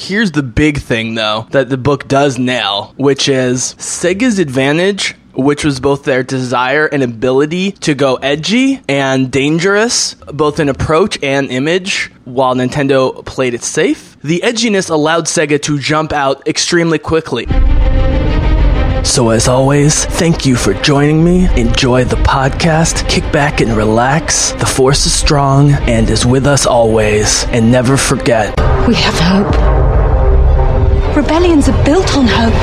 Here's the big thing, though, that the book does nail, which is Sega's advantage which was both their desire and ability to go edgy and dangerous, both in approach and image, while Nintendo played it safe. The edginess allowed Sega to jump out extremely quickly. So, as always, thank you for joining me. Enjoy the podcast, kick back and relax. The Force is strong and is with us always. And never forget we have hope. Rebellions are built on hope.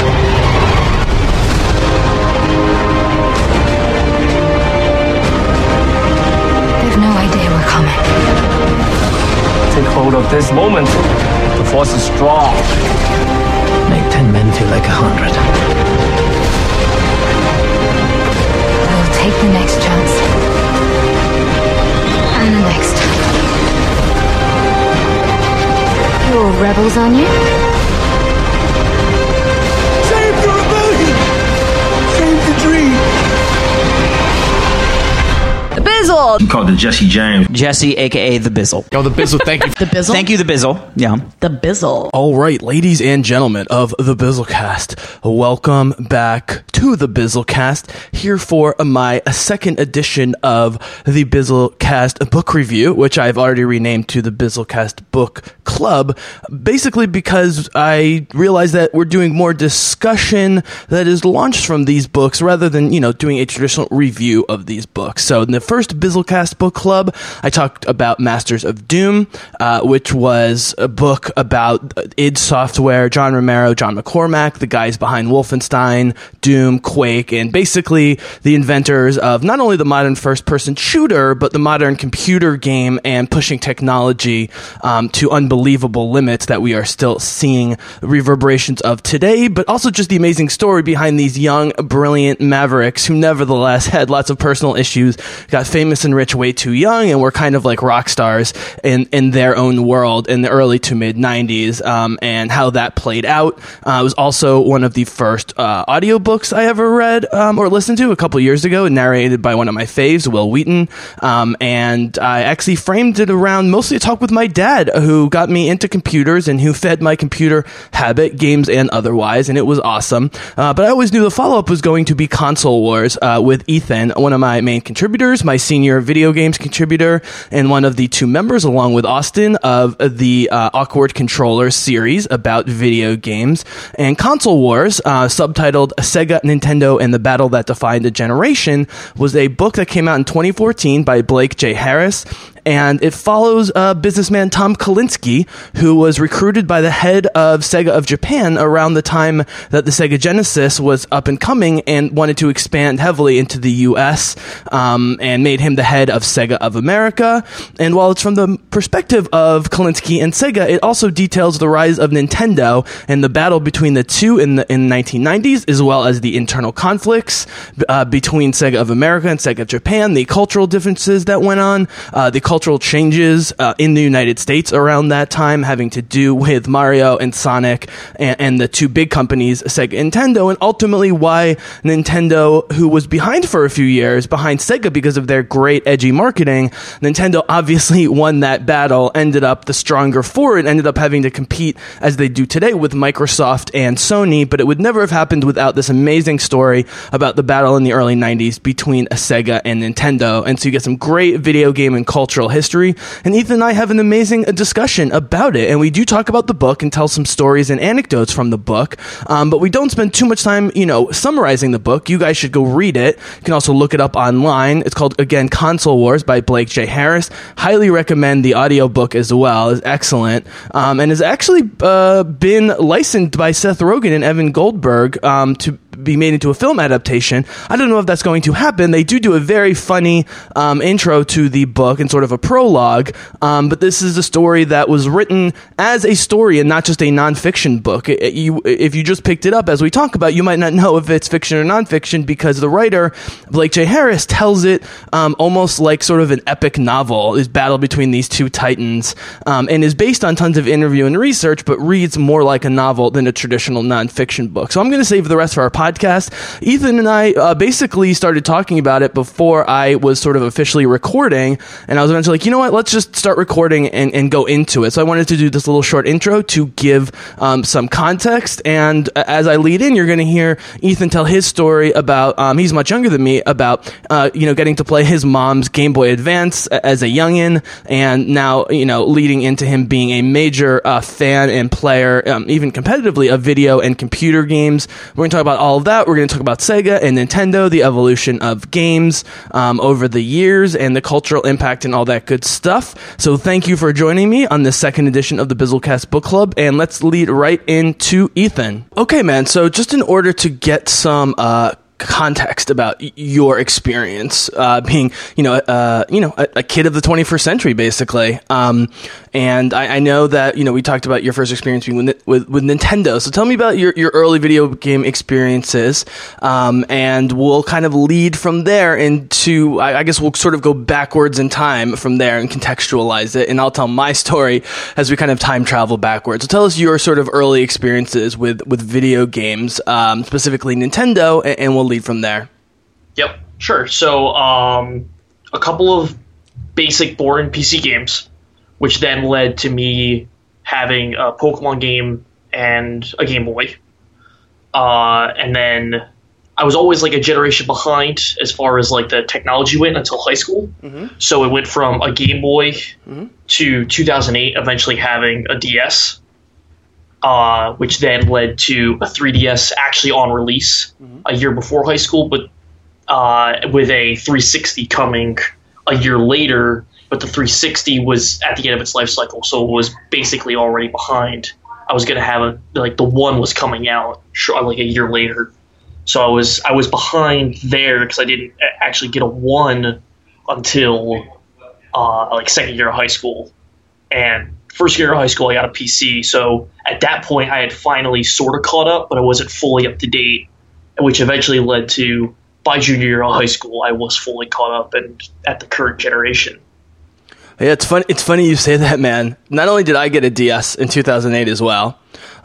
They've no idea we're coming. Take hold of this moment. The force is strong. Make ten men feel like a hundred. We'll take the next chance. And the next. You're rebels, aren't you? Bizzle. You called the Jesse James. Jesse, aka the Bizzle. Yo, the Bizzle, thank you. the Bizzle. Thank you, the Bizzle. Yeah. The Bizzle. All right, ladies and gentlemen of the Bizzlecast, welcome back to the Bizzlecast. Here for my second edition of the Bizzlecast book review, which I've already renamed to the Bizzlecast Book Club, basically because I realized that we're doing more discussion that is launched from these books rather than you know doing a traditional review of these books. So in the first Bizzlecast book club, I talked about Masters of Doom, uh, which was a book about id Software, John Romero, John McCormack, the guys behind Wolfenstein, Doom, Quake, and basically the inventors of not only the modern first person shooter, but the modern computer game and pushing technology um, to unbelievable limits that we are still seeing reverberations of today, but also just the amazing story behind these young, brilliant mavericks who nevertheless had lots of personal issues, got famous and rich way too young and were kind of like rock stars in, in their own world in the early to mid 90s um, and how that played out. Uh, it was also one of the first uh, audiobooks I ever read um, or listened to a couple years ago, narrated by one of my faves, Wil Wheaton. Um, and I actually framed it around mostly a talk with my dad, who got me into computers and who fed my computer habit, games and otherwise, and it was awesome. Uh, but I always knew the follow up was going to be Console Wars uh, with Ethan, one of my main contributors my senior video games contributor and one of the two members, along with Austin, of the uh, Awkward Controller series about video games. And Console Wars, uh, subtitled Sega, Nintendo, and the Battle That Defined a Generation, was a book that came out in 2014 by Blake J. Harris and it follows uh, businessman Tom Kalinske, who was recruited by the head of Sega of Japan around the time that the Sega Genesis was up and coming and wanted to expand heavily into the U.S. Um, and made him the head of Sega of America. And while it's from the perspective of Kalinske and Sega, it also details the rise of Nintendo and the battle between the two in the in 1990s, as well as the internal conflicts uh, between Sega of America and Sega of Japan, the cultural differences that went on, uh, the cultural changes uh, in the United States around that time, having to do with Mario and Sonic and, and, the two big companies, Sega and Nintendo, and ultimately why Nintendo, who was behind for a few years, behind Sega because of their great edgy marketing, Nintendo obviously won that battle, ended up the stronger for it, ended up having to compete as they do today with Microsoft and Sony, but it would never have happened without this amazing story about the battle in the early 90s between a Sega and Nintendo. And so you get some great video game and cultural history. And Ethan and I have an amazing discussion about it. And we do talk about the book and tell some stories and anecdotes from the book. Um, but we don't spend too much time, you know, summarizing the book. You guys should go read it. You can also look it up online. It's called, again, Console Wars by Blake J. Harris. Highly recommend the audiobook as well. It's excellent. Um, and has actually uh, been licensed by Seth Rogen and Evan Goldberg um, to be made into a film adaptation. I don't know if that's going to happen. They do do a very funny um, intro to the book and sort of a prologue, um, but this is a story that was written as a story and not just a nonfiction book. It, it, you, if you just picked it up as we talk about, you might not know if it's fiction or nonfiction because the writer Blake J. Harris tells it um, almost like sort of an epic novel. Is battle between these two titans um, and is based on tons of interview and research, but reads more like a novel than a traditional nonfiction book. So I'm going to save the rest for our podcast podcast. Ethan and I uh, basically started talking about it before I was sort of officially recording, and I was eventually like, you know what, let's just start recording and, and go into it. So I wanted to do this little short intro to give um, some context, and as I lead in, you're going to hear Ethan tell his story about um, he's much younger than me about uh, you know getting to play his mom's Game Boy Advance as a youngin, and now you know leading into him being a major uh, fan and player, um, even competitively, of video and computer games. We're going to talk about all of that. We're going to talk about Sega and Nintendo, the evolution of games um, over the years, and the cultural impact and all that good stuff. So thank you for joining me on this second edition of the Bizzlecast Book Club, and let's lead right into Ethan. Okay, man. So just in order to get some. Uh, context about your experience uh, being you know uh, you know a, a kid of the 21st century basically. Um, and I, I know that you know we talked about your first experience being with, with, with Nintendo. So tell me about your, your early video game experiences um, and we'll kind of lead from there into I, I guess we'll sort of go backwards in time from there and contextualize it. And I'll tell my story as we kind of time travel backwards. So tell us your sort of early experiences with with video games um, specifically Nintendo and, and we'll lead from there. Yep, sure. So, um, a couple of basic, boring PC games, which then led to me having a Pokemon game and a Game Boy. Uh, and then I was always like a generation behind as far as like the technology went until high school. So it went from a Game Boy to 2008, eventually having a DS. Uh, which then led to a 3DS actually on release a year before high school, but uh, with a 360 coming a year later. But the 360 was at the end of its life cycle, so it was basically already behind. I was gonna have a like the one was coming out like a year later, so I was I was behind there because I didn't actually get a one until uh, like second year of high school, and first year of high school I got a PC. So at that point I had finally sort of caught up, but I wasn't fully up to date, which eventually led to by junior year of high school I was fully caught up and at the current generation. Yeah, it's funny. It's funny you say that, man. Not only did I get a DS in 2008 as well,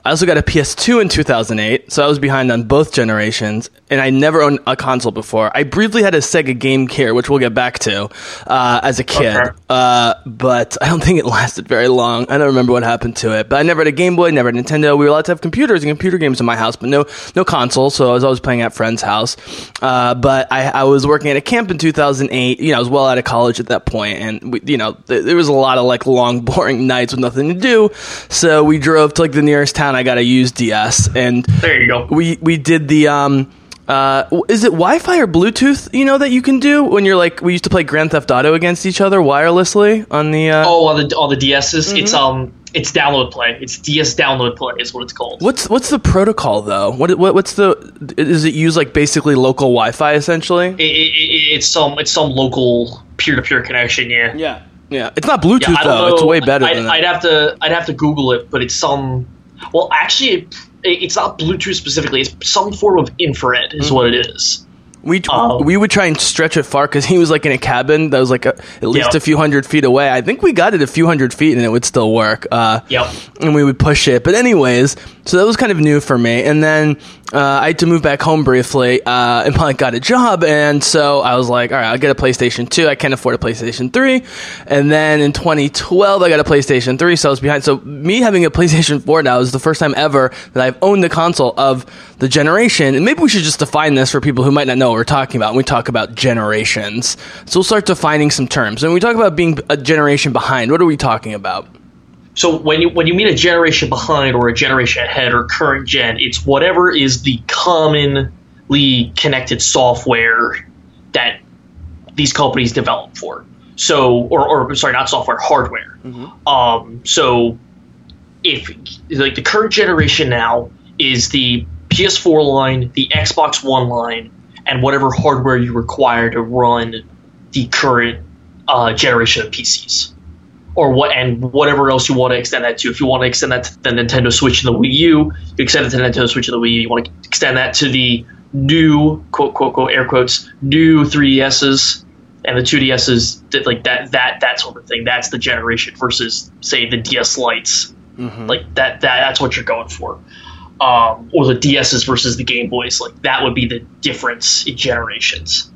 I also got a PS2 in 2008, so I was behind on both generations, and I never owned a console before. I briefly had a Sega Game Gear, which we'll get back to, uh, as a kid, Okay. uh, but I don't think it lasted very long. I don't remember what happened to it, but I never had a Game Boy, never had a Nintendo. We were allowed to have computers and computer games in my house, but no no console, so I was always playing at friends' house. Uh, but I, I was working at a camp in 2008. You know, I was well out of college at that point, and we, you know, th- there was a lot of like long, boring nights with nothing to do. So we drove to like the nearest town. I got to use DS, and There you go. we we did the um uh is it Wi-Fi or Bluetooth? You know that you can do when you're like we used to play Grand Theft Auto against each other wirelessly on the. Uh, Oh, on the on the DSs, it's um it's download play. It's DS download play is what it's called. What's what's the protocol though? What, what what's the is it use like basically local Wi-Fi essentially? It, it, it, it's some it's some local peer to peer connection. Yeah. Yeah, yeah. It's not Bluetooth Yeah, though. know. It's way better I'd. I'd have to I'd have to Google it, but it's some. Well, actually, it's not Bluetooth specifically. It's some form of infrared, is what it is. We Um, we would try and stretch it far because he was like in a cabin that was like a, at least Yeah. a few hundred feet away. I think we got it a few hundred feet and it would still work. Uh, Yep. And we would push it. But anyways, so that was kind of new for me. And then uh, I had to move back home briefly uh, and I got a job. And so I was like, all right, I'll get a PlayStation 2. I can't afford a PlayStation 3. And then in 2012, I got a PlayStation 3. So I was behind. So me having a PlayStation 4 now is the first time ever that I've owned the console of the generation. And maybe we should just define this for people who might not know what we're talking about when we talk about generations. So we'll start defining some terms. When we talk about being a generation behind, what are we talking about? So when you when you mean a generation behind or a generation ahead or current gen, it's whatever is the commonly connected software that these companies develop for. So or, or sorry, not software, hardware. Um, so if like the current generation now is the PS4 line, the Xbox One line, and whatever hardware you require to run the current uh, generation of PCs or what and whatever else you want to extend that to. If you want to extend that to the Nintendo Switch and the Wii U, you extend it to the Nintendo Switch and the Wii U. You want to extend that to the new quote quote quote air quotes new 3DSs and the 2DSs that like that that that sort of thing. That's the generation versus say the DS Lights. Like that that that's what you're going for. um, or the DSs versus the Game Boys. Like that would be the difference in generations.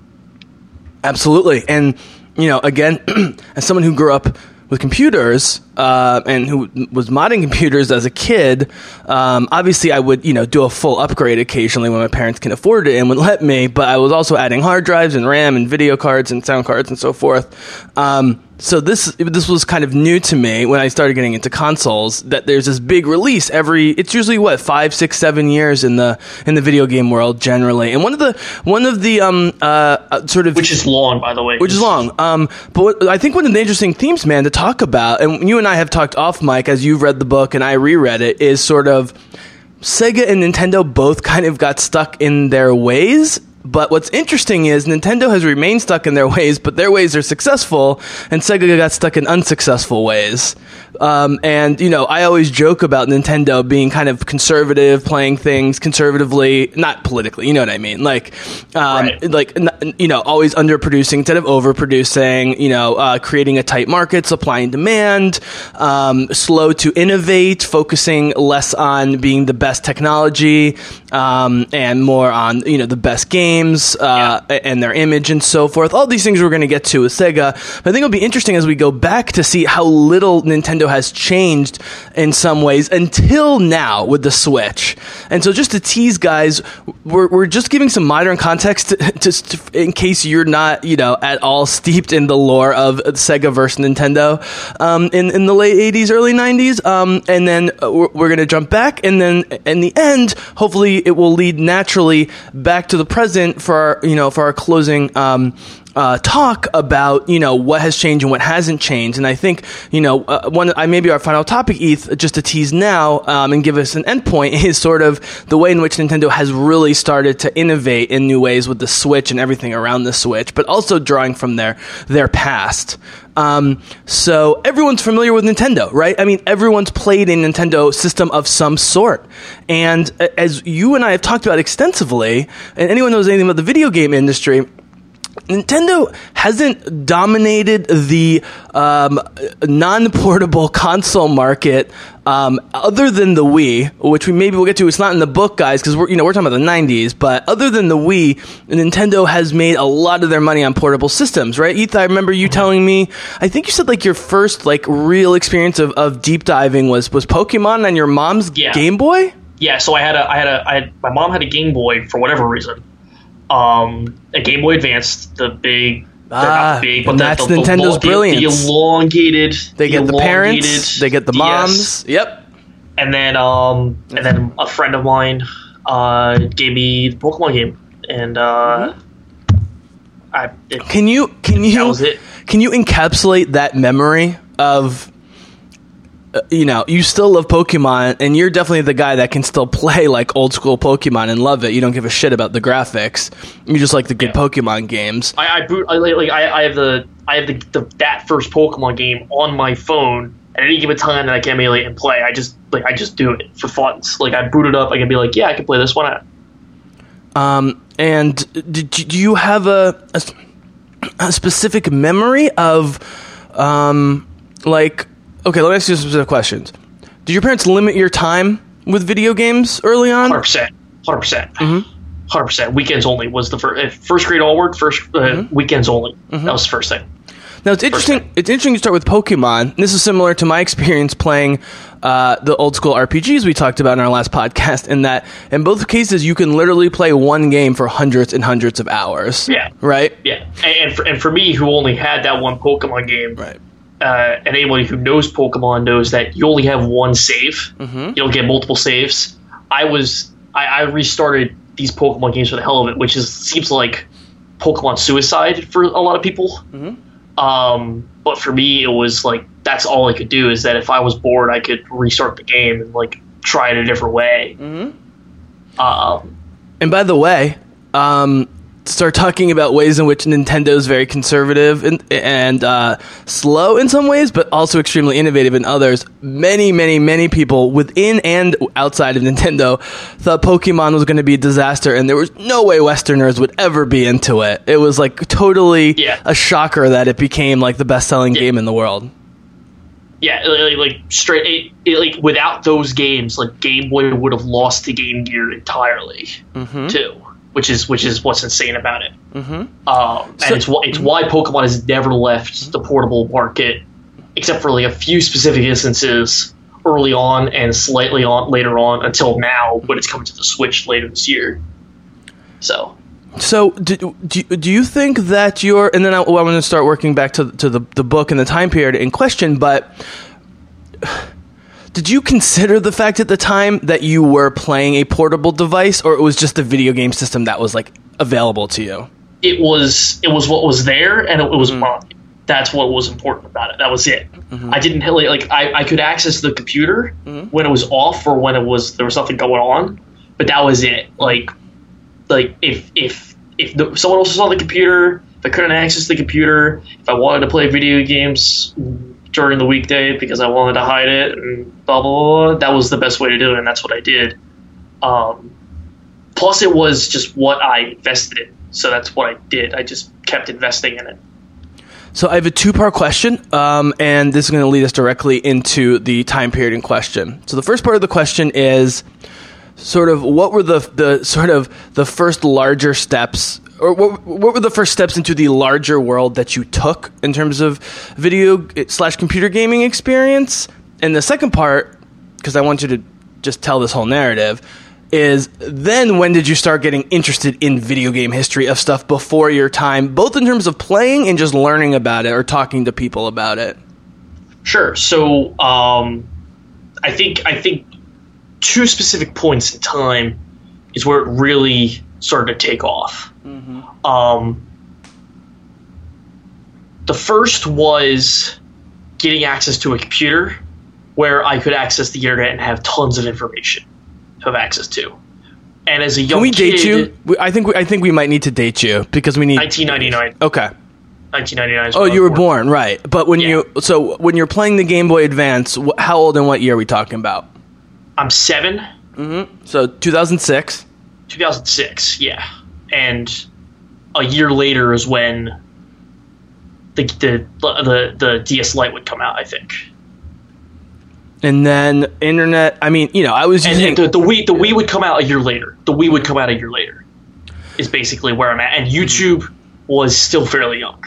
Absolutely. And, you know, again, as someone who grew up with computers uh, and who was modding computers as a kid, um, obviously I would, you know, do a full upgrade occasionally when my parents can afford it and would let me, but I was also adding hard drives and RAM and video cards and sound cards and so forth. Um, so this this was kind of new to me when I started getting into consoles. That there's this big release every. It's usually what five, six, seven years in the in the video game world generally. And one of the one of the um uh sort of Which is long, by the way. which is long. Um, but what, I think one of the interesting themes, man, to talk about, and you and I have talked off mic as you've read the book and I reread it, is sort of Sega and Nintendo both kind of got stuck in their ways. But what's interesting is Nintendo has remained stuck in their ways, but their ways are successful, and Sega got stuck in unsuccessful ways. Um, and you know, I always joke about Nintendo being kind of conservative, playing things conservatively, not politically. You know what I mean? Like, um, Right. like you know, always underproducing instead of overproducing. You know, uh, creating a tight market, supply and demand, um, slow to innovate, focusing less on being the best technology um, and more on you know the best games uh, and their image and so forth. All these things we're going to get to with Sega. But I think it'll be interesting as we go back to see how little Nintendo has changed in some ways until now with the Switch. And so, just to tease, guys, we're, we're just giving some modern context, to, just in case you're not, you know, at all steeped in the lore of Sega versus Nintendo um, in in the late '80s, early '90s. Um, and then we're, we're going to jump back, and then in the end, hopefully, it will lead naturally back to the present for our, you know, for our closing. Um, uh, talk about you know what has changed and what hasn't changed, and I think you know uh, one maybe our final topic, Eth, just to tease now um, and give us an endpoint is sort of the way in which Nintendo has really started to innovate in new ways with the Switch and everything around the Switch, but also drawing from their their past. Um, so everyone's familiar with Nintendo, right? I mean, everyone's played a Nintendo system of some sort. And as you and I have talked about extensively, and anyone knows anything about the video game industry, Nintendo hasn't dominated the um, non-portable console market um, other than the Wii, which we maybe we'll get to. It's not in the book, guys, because we're you know we're talking about the '90s. But other than the Wii, Nintendo has made a lot of their money on portable systems, right? Ethan, I remember you telling me. I think you said like your first like real experience of, of deep diving was was Pokemon on your mom's Yeah. Game Boy. Yeah, so I had a, I had a, I had, my mom had a Game Boy for whatever reason. Um, a Game Boy Advance, the big, Ah, not big, but the, that's the, the, Nintendo's the, brilliance. The elongated, They get the parents, they get the DS. moms. Yep. and then um, and then a friend of mine uh gave me the Pokemon game, and uh, I it, Can you can you That was it. can you encapsulate that memory of you know you still love Pokemon and you're definitely the guy that can still play like old school Pokemon and love it. You don't give a shit about the graphics. You just like the good Pokemon games. I, I boot I, like I, I have the I have the, the that first Pokemon game on my phone at any given time that I can emulate and play. I just like I just do it for fun. Like I boot it up, I can be like, yeah, I can play this one. Um, and do, do you have a a specific memory of, um, like, okay, let me ask you some specific questions. Did your parents limit your time with video games early on? Hundred percent, hundred percent, Mm-hmm. hundred percent. Weekends only was the first. First grade all work. First uh, Mm-hmm. weekends only. That was the first thing. Now it's interesting. It's interesting to start with Pokemon. This is similar to my experience playing uh, the old school RPGs we talked about in our last podcast. In that, in both cases, you can literally play one game for hundreds and hundreds of hours. Yeah. Right. Yeah, and and for, and for me, who only had that one Pokemon game, Right. Uh, and anybody who knows Pokemon knows that you only have one save. Mm-hmm. You don't get multiple saves. I was I, I restarted these Pokemon games for the hell of it, which is seems like Pokemon suicide for a lot of people. Mm-hmm. Um, but for me, it was like that's all I could do. Is that if I was bored, I could restart the game and like try it a different way. Mm-hmm. Um, And by the way, um, start talking about ways in which Nintendo is very conservative and, and uh, slow in some ways, but also extremely innovative in others. Many, many, many people within and outside of Nintendo thought Pokemon was going to be a disaster, and there was no way Westerners would ever be into it. It was like totally Yeah. a shocker that it became like the best selling game in the world. yeah, like, like straight it, it, like without those games, like Game Boy would have lost the Game Gear entirely too, which is which is what's insane about it. Mm-hmm. Um, and So- it's why it's why Pokemon has never left the portable market, except for like a few specific instances early on and slightly on later on until now when it's coming to the Switch later this year. So So, do, do, do you think that you're, and then I, well, I'm going to start working back to, to the, the book and the time period in question, but did you consider the fact at the time that you were playing a portable device, or it was just the video game system that was like available to you? it was it was what was there and it was mm-hmm. mine. That's what was important about it. That was it. Mm-hmm. I didn't really like I, I could access the computer mm-hmm. when it was off or when it was there was something going on, but that was it. Like like if if if the, someone else was on the computer, if I couldn't access the computer, if I wanted to play video games during the weekday because I wanted to hide it and blah blah blah, that was the best way to do it, and that's what I did. Um, plus, it was just what I invested in, so that's what I did. I just kept investing in it. So I have a two-part question, um, and this is going to lead us directly into the time period in question. So the first part of the question is sort of what were the the sort of the first larger steps, or what, what were the first steps into the larger world that you took in terms of video slash computer gaming experience? And the second part, because I want you to just tell this whole narrative. Is then when did you start getting interested in video game history of stuff before your time, both in terms of playing and just learning about it or talking to people about it? Sure. So um, I think I think two specific points in time is where it really started to take off. Um, the first was getting access to a computer where I could access the internet and have tons of information to have access to. And as a young Can we kid, you? I think we, I think we might need to date you because we need. 1999. Okay. 1999. Oh, you were was born right, but when Yeah. you so when you're playing the Game Boy Advance, how old and what year are we talking about? I'm seven. So 2006. 2006, yeah. And a year later is when the the the, the DS Lite would come out, I think. And then internet. I mean, you know, I was And using. the, the Wii the Wii would come out a year later. The Wii would come out a year later. Is basically where I'm at. And YouTube was still fairly young.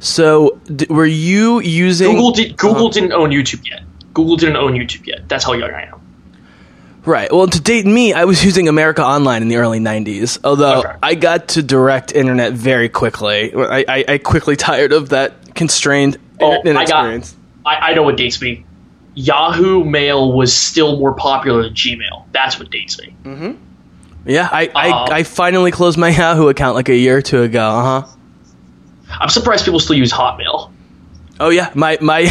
so d- were you using Google did Google uh-huh. didn't own YouTube yet. Google didn't own YouTube yet. That's how young I am. Right. Well, to date me, I was using America Online in the early '90s. Although Okay. I got to direct internet very quickly. I, I, I quickly tired of that constrained Oh, internet I got- experience. I, I know what dates me. Yahoo Mail was still more popular than Gmail. That's what dates me. Yeah, I, I, Uh, I finally closed my Yahoo account like a year or two ago. Uh huh. I'm surprised people still use Hotmail. Oh yeah, my my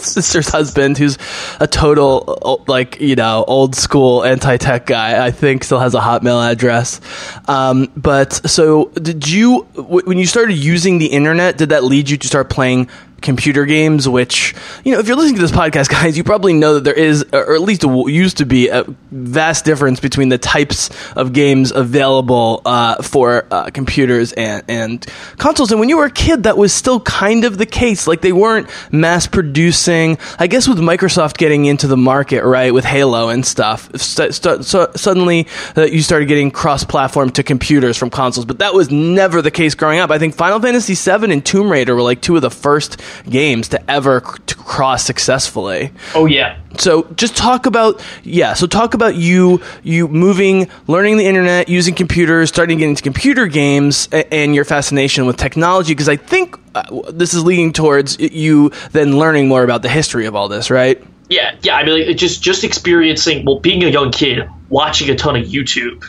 sister's husband, who's a total like you know old school anti tech guy, I think still has a Hotmail address. Um, but so did you when you started using the internet? Did that lead you to start playing? Computer games, which you know, if you're listening to this podcast, guys, you probably know that there is, or at least used to be, a vast difference between the types of games available uh, for uh, computers and and consoles. And when you were a kid, that was still kind of the case. Like they weren't mass producing. I guess with Microsoft getting into the market, right, with Halo and stuff, st- st- so suddenly uh, you started getting cross-platform to computers from consoles. But that was never the case growing up. I think Final Fantasy VII and Tomb Raider were like two of the first games to ever c- to cross successfully. Oh yeah. So just talk about yeah. So talk about you you moving, learning the internet, using computers, starting to get into computer games, a- and your fascination with technology. Because I think uh, this is leading towards you then learning more about the history of all this, right? Yeah, yeah. I mean, like, just just experiencing, well, being a young kid, watching a ton of YouTube,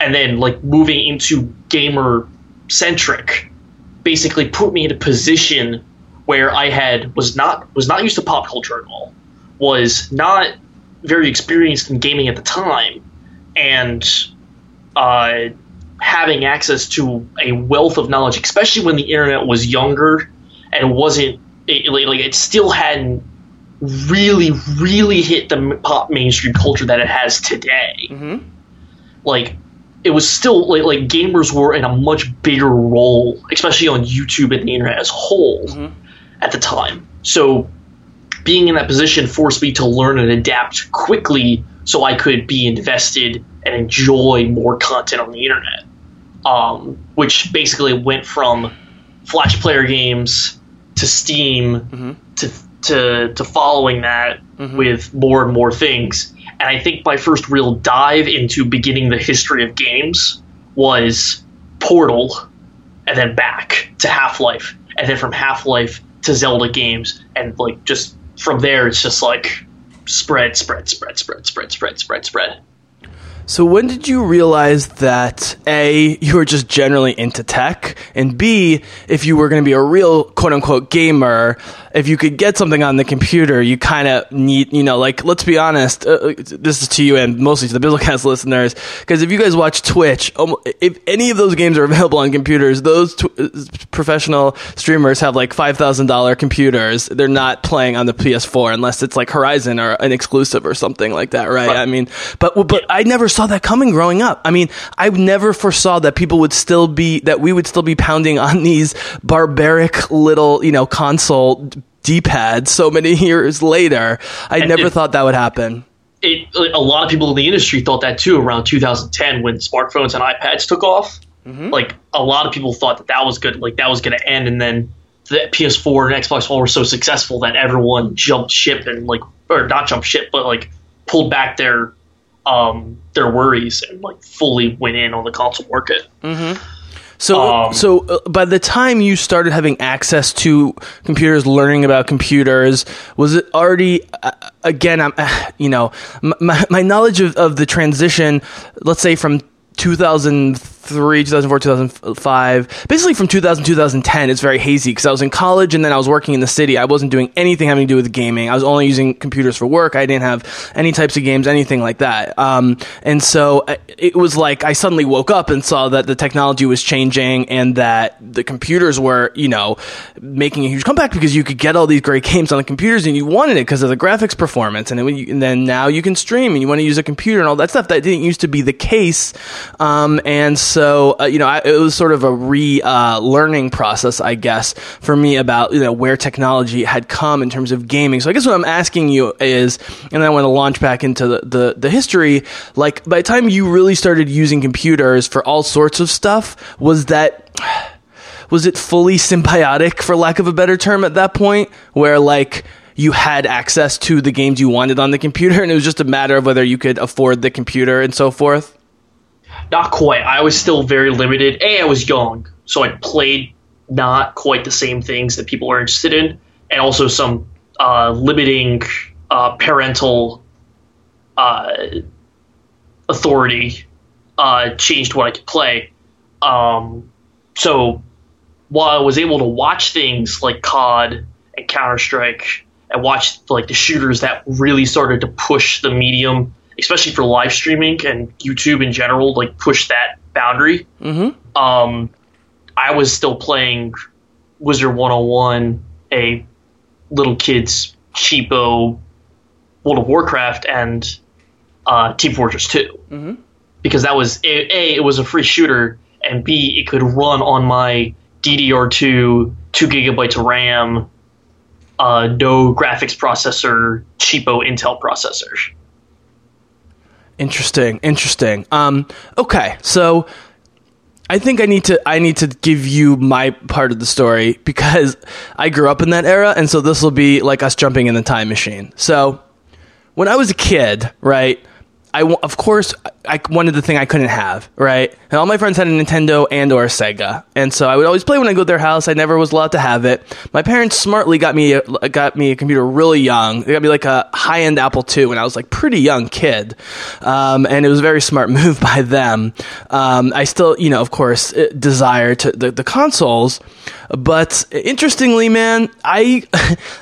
and then like moving into gamer centric, basically put me in a position where I had was not was not used to pop culture at all, was not very experienced in gaming at the time, and uh, having access to a wealth of knowledge, especially when the internet was younger and wasn't it, like, it still hadn't really, really hit the pop mainstream culture that it has today. Like, it was still like, like gamers were in a much bigger role, especially on YouTube and the internet as a whole at the time. So being in that position forced me to learn and adapt quickly so I could be invested and enjoy more content on the internet. Um, which basically went from Flash player games to Steam to, to to following that with more and more things. And I think my first real dive into beginning the history of games was Portal, and then back to Half Life, and then from Half Life to Zelda games, and like just from there, it's just like spread, spread, spread, spread, spread, spread, spread, spread. So when did you realize that A, you were just generally into tech, and B, if you were going to be a real quote unquote gamer, if you could get something on the computer, you kind of need, you know, like, let's be honest, uh, this is to you and mostly to the Bizzlecast listeners, because if you guys watch Twitch, um, if any of those games are available on computers, those tw- uh, professional streamers have like $5,000 computers. They're not playing on the PS4 unless it's like Horizon or an exclusive or something like that, right? Right. I mean, but but I never saw that coming growing up. I mean, I never foresaw that people would still be that we would still be pounding on these barbaric little you know console D-pads so many years later. I And never if- thought that would happen. it, a lot of people in the industry thought that too around 2010 when smartphones and iPads took off. Like a lot of people thought that that was good, like that was going to end, and then the PS4 and Xbox One were so successful that everyone jumped ship and like, or not jumped ship, but like pulled back their um their worries and like fully went in on the console market. So, Um, so uh, by the time you started having access to computers, learning about computers, was it already? Uh, again, I'm, uh, you know, my my knowledge of, of the transition, let's say from 2003, 2004, 2005, basically from 2000, 2010, it's very hazy because I was in college and then I was working in the city. I wasn't doing anything having to do with gaming. I was only using computers for work. I didn't have any types of games, anything like that. Um, and so it was like I suddenly woke up and saw that the technology was changing and that the computers were, you know, making a huge comeback because you could get all these great games on the computers and you wanted it because of the graphics performance. And then, and then now you can stream and you want to use a computer and all that stuff. That didn't used to be the case. Um, and so, uh, you know, I, it was sort of a re uh, learning process, I guess, for me about, you know, where technology had come in terms of gaming. So I guess what I'm asking you is, and I want to launch back into the, the, the history, like by the time you really started using computers for all sorts of stuff, was that was it fully symbiotic for lack of a better term at that point where like you had access to the games you wanted on the computer and it was just a matter of whether you could afford the computer and so forth Not quite. I was still very limited. A, I was young, so I played not quite the same things that people are interested in, and also some uh, limiting uh, parental uh, authority uh, changed what I could play. Um, so while I was able to watch things like COD and Counter Strike and watch like the shooters that really started to push the medium, especially for live streaming and YouTube in general, like push that boundary. Mm-hmm. Um, I was still playing Wizard 101, a little kid's cheapo World of Warcraft and uh, Team Fortress 2. Because that was, a, a, it was a free shooter, and B, it could run on my DDR2, 2 gigabytes of RAM, uh, no graphics processor, cheapo Intel processor. Interesting, interesting. Um, okay, so I think I need to I need to give you my part of the story because I grew up in that era, and so this will be like us jumping in the time machine. So when I was a kid, right? I of course I wanted the thing I couldn't have, right? And all my friends had a Nintendo and or a Sega, and so I would always play when I go to their house. I never was allowed to have it. My parents smartly got me a, got me a computer really young. They got me like a high end Apple II when I was like pretty young kid, um, and it was a very smart move by them. Um, I still, you know, of course, uh, desire to the, the consoles, but interestingly, man, I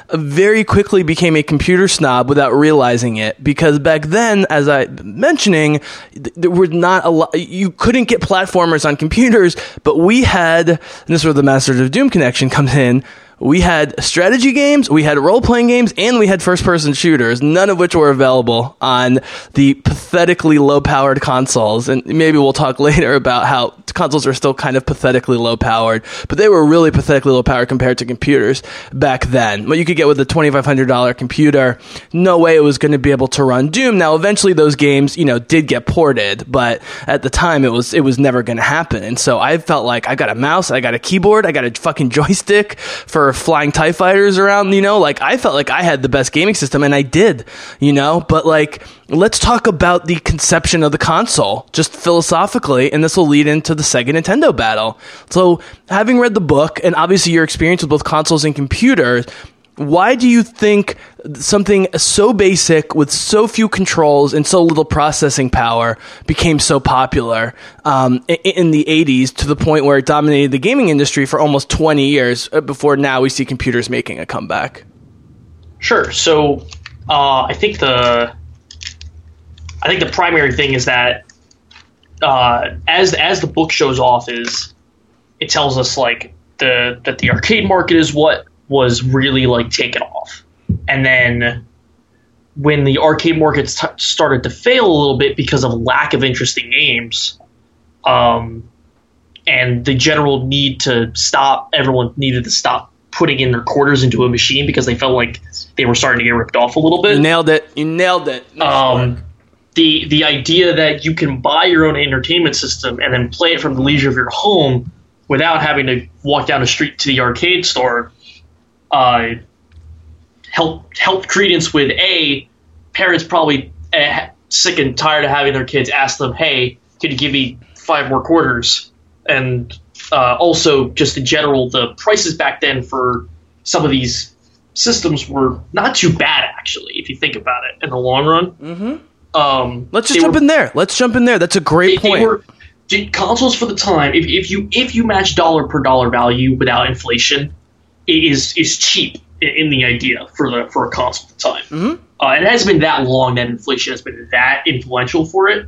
very quickly became a computer snob without realizing it because back then, as I mentioning, th- there were not a lot. You couldn't get platformers on computers, but we had. And this is where the Masters of Doom connection comes in. We had strategy games, we had role playing games, and we had first person shooters, none of which were available on the pathetically low powered consoles. And maybe we'll talk later about how consoles are still kind of pathetically low powered, but they were really pathetically low powered compared to computers back then. What you could get with a $2,500 computer, no way it was going to be able to run Doom. Now, eventually those games, you know, did get ported, but at the time it was, it was never going to happen. And so I felt like I got a mouse, I got a keyboard, I got a fucking joystick for flying TIE fighters around, you know, like I felt like I had the best gaming system and I did, you know, but like, let's talk about the conception of the console just philosophically, and this will lead into the Sega Nintendo battle. So, having read the book and obviously your experience with both consoles and computers, why do you think something so basic with so few controls and so little processing power became so popular um, in, the 80s to the point where it dominated the gaming industry for almost 20 years uh, before now we see computers making a comeback? Sure. So uh, I think the I think the primary thing is that uh, as as the book shows off is it tells us like the that the arcade market is what was really like taken off, and then when the arcade market t- started to fail a little bit because of lack of interesting games, um, and the general need to stop, everyone needed to stop putting in their quarters into a machine because they felt like they were starting to get ripped off a little bit. You nailed it. You nailed it. Um, the the idea that you can buy your own entertainment system and then play it from the leisure of your home without having to walk down the street to the arcade store uh, help help credence with a parents probably uh, sick and tired of having their kids ask them, "Hey, can you give me five more quarters?" And uh, also, just in general, the prices back then for some of these systems were not too bad, actually, if you think about it in the long run. Mm-hmm. Um, Let's just jump were- in there. Let's jump in there. That's a great they, point. they were consoles for the time. If, if you if you match dollar per dollar value without inflation, is is cheap in, the idea for the for a console at the time. Mm-hmm. Uh, it hasn't been that long that inflation has been that influential for it.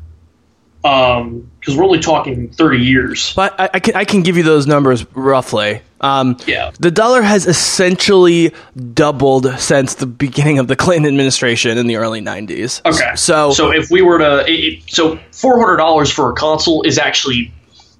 Um, because we're only talking thirty years. But I, I can I can give you those numbers roughly. Um, Yeah. the dollar has essentially doubled since the beginning of the Clinton administration in the early '90s. Okay. so so if we were to, it- so four hundred dollars for a console is actually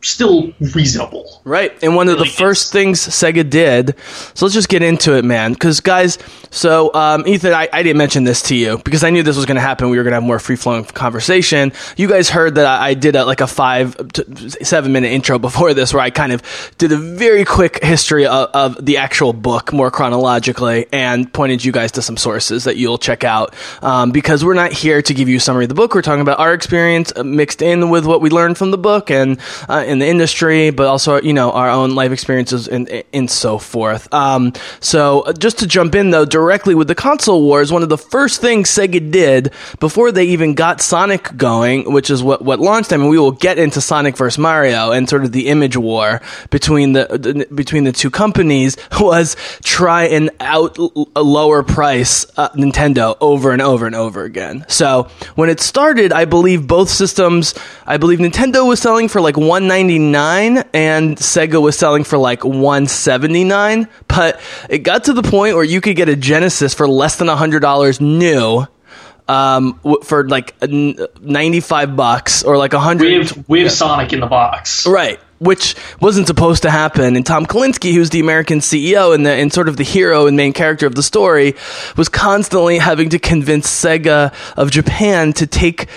still reasonable. Right. And one of the Really first things Sega did, so let's just get into it, man. Because, guys, so um, Ethan, I, I didn't mention this to you because I knew this was going to happen. We were going to have more free flowing conversation. You guys heard that I, I did a, like a five, to seven minute intro before this where I kind of did a very quick history of, of the actual book more chronologically and pointed you guys to some sources that you'll check out. Um, because we're not here to give you a summary of the book. We're talking about our experience uh, mixed in with what we learned from the book and uh, in the industry, but also you know our own life experiences and and so forth. Um, so uh, just to jump in though, directly with the console wars, one of the first things Sega did before they even got Sonic going, which is what what launched them, and we will get into Sonic versus Mario and sort of the image war between the, the between the two companies, was try and out a lower price uh, Nintendo over and over and over again. So when it started, I believe both systems, I believe Nintendo was selling for like 199 and Sega was selling for like 179, but it got to the point where you could get a Genesis for less than $100 new um for like uh, 95 bucks or like 100 We have we have Sonic in the box. Right. Which wasn't supposed to happen. And Tom Kalinske, who's the American CEO and, the, and sort of the hero and main character of the story, was constantly having to convince Sega of Japan to take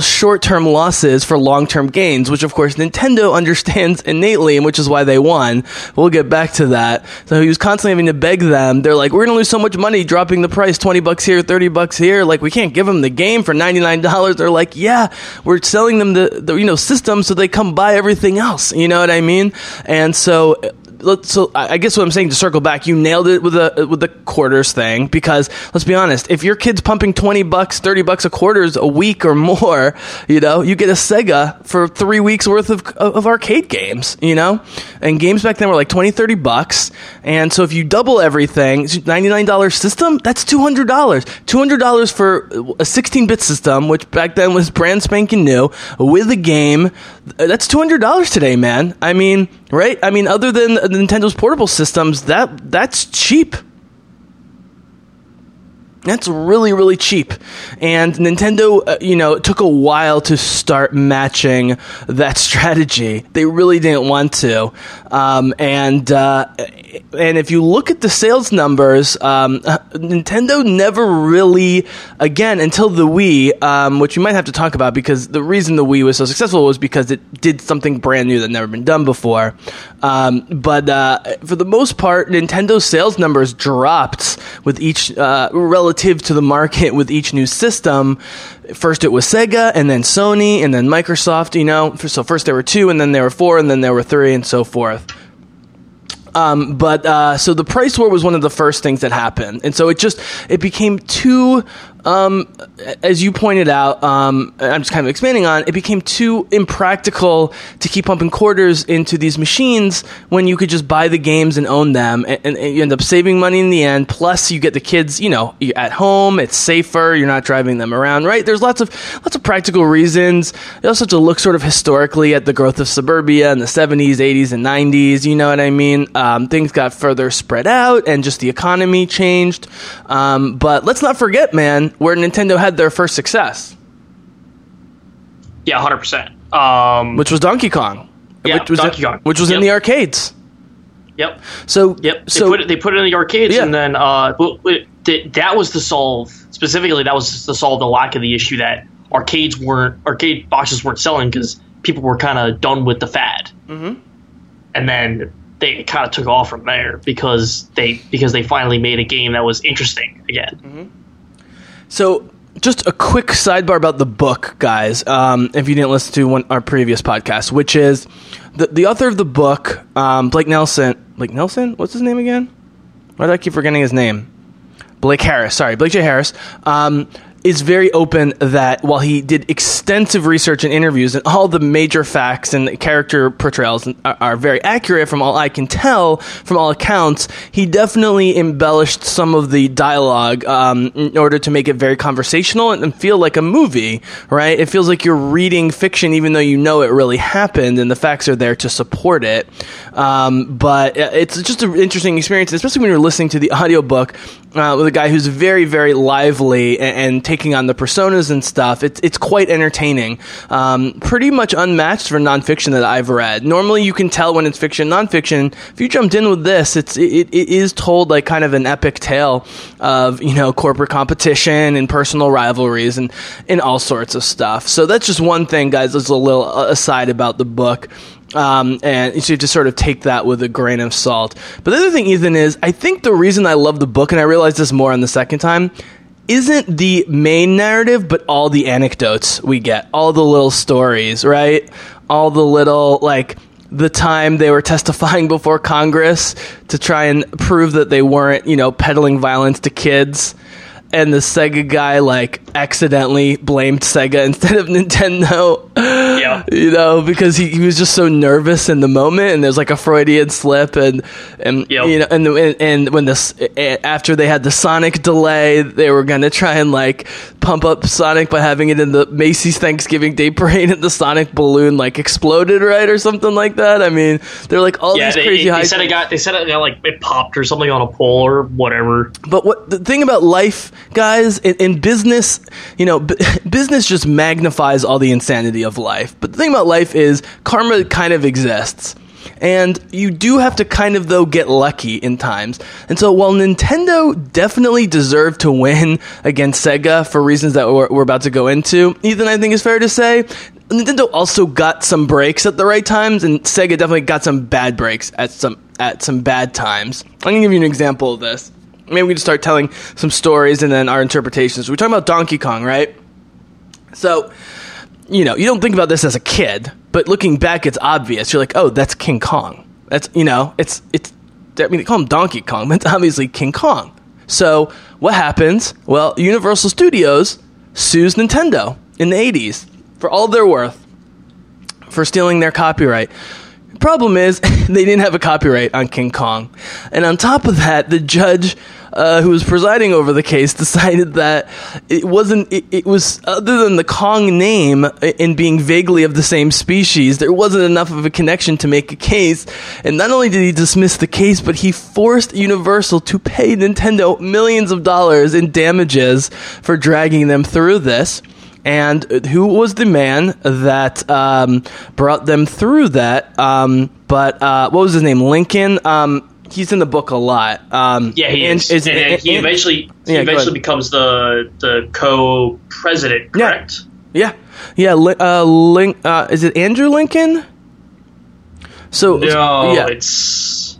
short term losses for long term gains, which of course Nintendo understands innately, and which is why they won. We'll get back to that. So he was constantly having to beg them. They're like, we're going to lose so much money dropping the price 20 bucks here, 30 bucks here. Like, we can't give them the game for $99. They're like, yeah, we're selling them the, the you know, system so they come buy everything else. You know what I mean? And so so I guess what I'm saying to circle back, you nailed it with the with the quarters thing because let's be honest, if your kid's pumping twenty bucks, thirty bucks a quarters a week or more, you know, you get a Sega for three weeks worth of of arcade games, you know, and games back then were like 20, 30 bucks, and so if you double everything, ninety nine dollars system, that's two hundred dollars, two hundred dollars for a sixteen bit system, which back then was brand spanking new with a game, that's two hundred dollars today, man. I mean right? I mean, other than Nintendo's portable systems, that that's cheap. That's really, really cheap. And Nintendo, uh, you know, it took a while to start matching that strategy. They really didn't want to. Um, and, uh, and if you look at the sales numbers, um, uh, Nintendo never really, again, until the Wii, um, which we might have to talk about because the reason the Wii was so successful was because it did something brand new that never been done before. Um, but uh, for the most part, Nintendo's sales numbers dropped with each uh, relative to the market with each new system. First, it was Sega, and then Sony, and then Microsoft. You know, so first there were two, and then there were four, and then there were three, and so forth. Um, but uh, so the price war was one of the first things that happened, and so it just it became too, um, as you pointed out. Um, I'm just kind of expanding on. It became too impractical to keep pumping quarters into these machines when you could just buy the games and own them, and, and you end up saving money in the end. Plus, you get the kids, you know, at home. It's safer. You're not driving them around, right? There's lots of lots of practical reasons. You also have to look sort of historically at the growth of suburbia in the 70s, 80s, and 90s. You know what I mean? Um, things got further spread out, and just the economy changed. Um, but let's not forget, man, where Nintendo had their first success, Yeah, hundred percent. Um, which was Donkey Kong. Yeah, which was Donkey Kong. which was in the arcades. yep, So yep. They So put it. They put it in the arcades, Yeah. and then uh, well, it, th- that was to solve specifically. That was to solve the lack of the issue that arcades weren't arcade boxes weren't selling because people were kind of done with the fad. Mm-hmm. And then they kind of took off from there because they because they finally made a game that was interesting again. So, just a quick sidebar about the book, guys. Um, if you didn't listen to one, our previous podcast, which is the the author of the book, um, Blake Nelson. Blake Nelson, what's his name again? Why do I keep forgetting his name? Blake Harris. Sorry, Blake J. Harris. Um, is very open that while he did extensive research and interviews and all the major facts and character portrayals are, are very accurate from all I can tell from all accounts, he definitely embellished some of the dialogue um, in order to make it very conversational and, and feel like a movie, right? It feels like you're reading fiction even though you know it really happened and the facts are there to support it. Um, but it's just an interesting experience, especially when you're listening to the audiobook uh, with a guy who's very, very lively and, and taking on the personas and stuff. It's it's quite entertaining. Um, pretty much unmatched for nonfiction that I've read. Normally, you can tell when it's fiction, nonfiction. If you jumped in with this, it's it, it is told like kind of an epic tale of you know corporate competition and personal rivalries and and all sorts of stuff. So that's just one thing, guys. There's a little aside about the book. Um, and you have to sort of take that with a grain of salt. But the other thing, Ethan, is I think the reason I love the book, and I realized this more on the second time, isn't the main narrative, but all the anecdotes we get, all the little stories, right? All the little, like, the time they were testifying before Congress to try and prove that they weren't, you know, peddling violence to kids. And the Sega guy, like, accidentally blamed Sega instead of Nintendo. Yeah. You know, because he, he was just so nervous in the moment, and there's like a Freudian slip, and and Yep. you know, and and, and when this after they had the Sonic delay, they were gonna try and like pump up Sonic by having it in the Macy's Thanksgiving Day Parade, and the Sonic balloon like exploded, right, or something like that. I mean, they're like all Yeah, these they, crazy they high. said it got they said it got like it popped or something on a pole or whatever. But what the thing about life, guys, in, in business, you know, b- business just magnifies all the insanity of life. But the thing about life is karma kind of exists. And you do have to kind of, though, get lucky in times. And so while Nintendo definitely deserved to win against Sega for reasons that we're, we're about to go into, Ethan, I think is fair to say, Nintendo also got some breaks at the right times, and Sega definitely got some bad breaks at some at some bad times. I'm gonna give you an example of this. Maybe we can start telling some stories and then our interpretations. We're talking about Donkey Kong, right? So, you know, you don't think about this as a kid, but looking back, it's obvious. You're like, oh, that's King Kong. That's you know, it's it's. I mean, they call him Donkey Kong, but it's obviously King Kong. So what happens? Well, Universal Studios sues Nintendo in the '80s for all their worth for stealing their copyright. Problem is, they didn't have a copyright on King Kong. And on top of that, the judge uh, who was presiding over the case, decided that it wasn't. It, it was other than the Kong name in being vaguely of the same species, there wasn't enough of a connection to make a case. And not only did he dismiss the case, but he forced Universal to pay Nintendo millions of dollars in damages for dragging them through this. And who was the man that um, brought them through that? Um, but uh, what was his name? Lincoln. Um, he's in the book a lot. Um, Yeah, he and- is. is- and, and- he eventually he Yeah, eventually becomes the the co-president, Yeah. correct? Yeah, yeah. Li- uh, Link, uh, is it Andrew Lincoln? So No, yeah. it's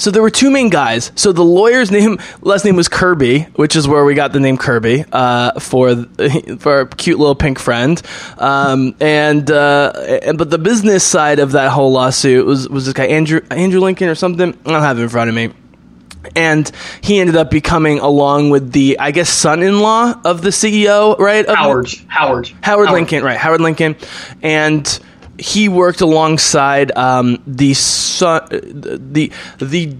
So there were two main guys. So the lawyer's name, last name was Kirby, which is where we got the name Kirby uh, for for our cute little pink friend. Um, and, uh, and but the business side of that whole lawsuit was was this guy Andrew Andrew Lincoln or something. I don't have it in front of me. And he ended up becoming, along with the, I guess, son-in-law of the CEO, right? Of- Howard. Howard. Howard Lincoln, right? Howard Lincoln, and he worked alongside um, the son, the the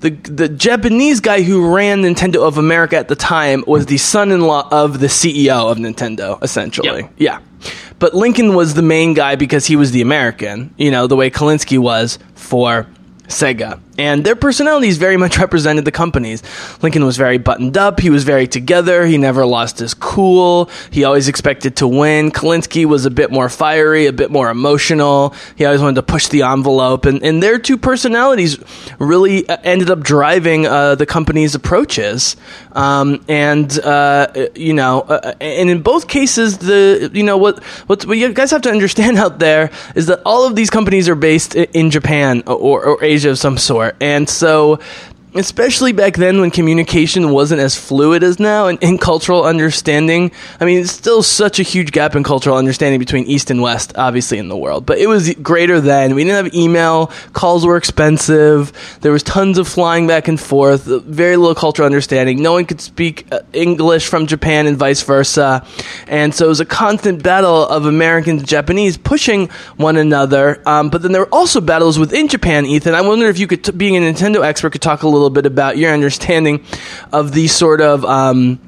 the the Japanese guy who ran Nintendo of America at the time was the son-in-law of the CEO of Nintendo, essentially. Yep. Yeah. But Lincoln was the main guy because he was the American, you know, the way Kalinske was for Sega. And their personalities very much represented the companies. Lincoln was very buttoned up. He was very together. He never lost his cool. He always expected to win. Kalinske was a bit more fiery, a bit more emotional. He always wanted to push the envelope. And, and their two personalities really uh, ended up driving uh, the company's approaches. Um, and, uh, you know, uh, and in both cases, the, you know, what, what, what you guys have to understand out there is that all of these companies are based in Japan or, or Asia of some sort. And so, especially back then when communication wasn't as fluid as now and in cultural understanding, I mean, it's still such a huge gap in cultural understanding between East and West, obviously, in the world. But it was greater then. We didn't have email, calls were expensive, there was tons of flying back and forth, very little cultural understanding. No one could speak uh, English from Japan and vice versa. And so it was a constant battle of Americans and Japanese pushing one another. Um, but then there were also battles within Japan, Ethan. I wonder if you could, t- being a Nintendo expert, could talk a little bit about your understanding of these sort of. Um,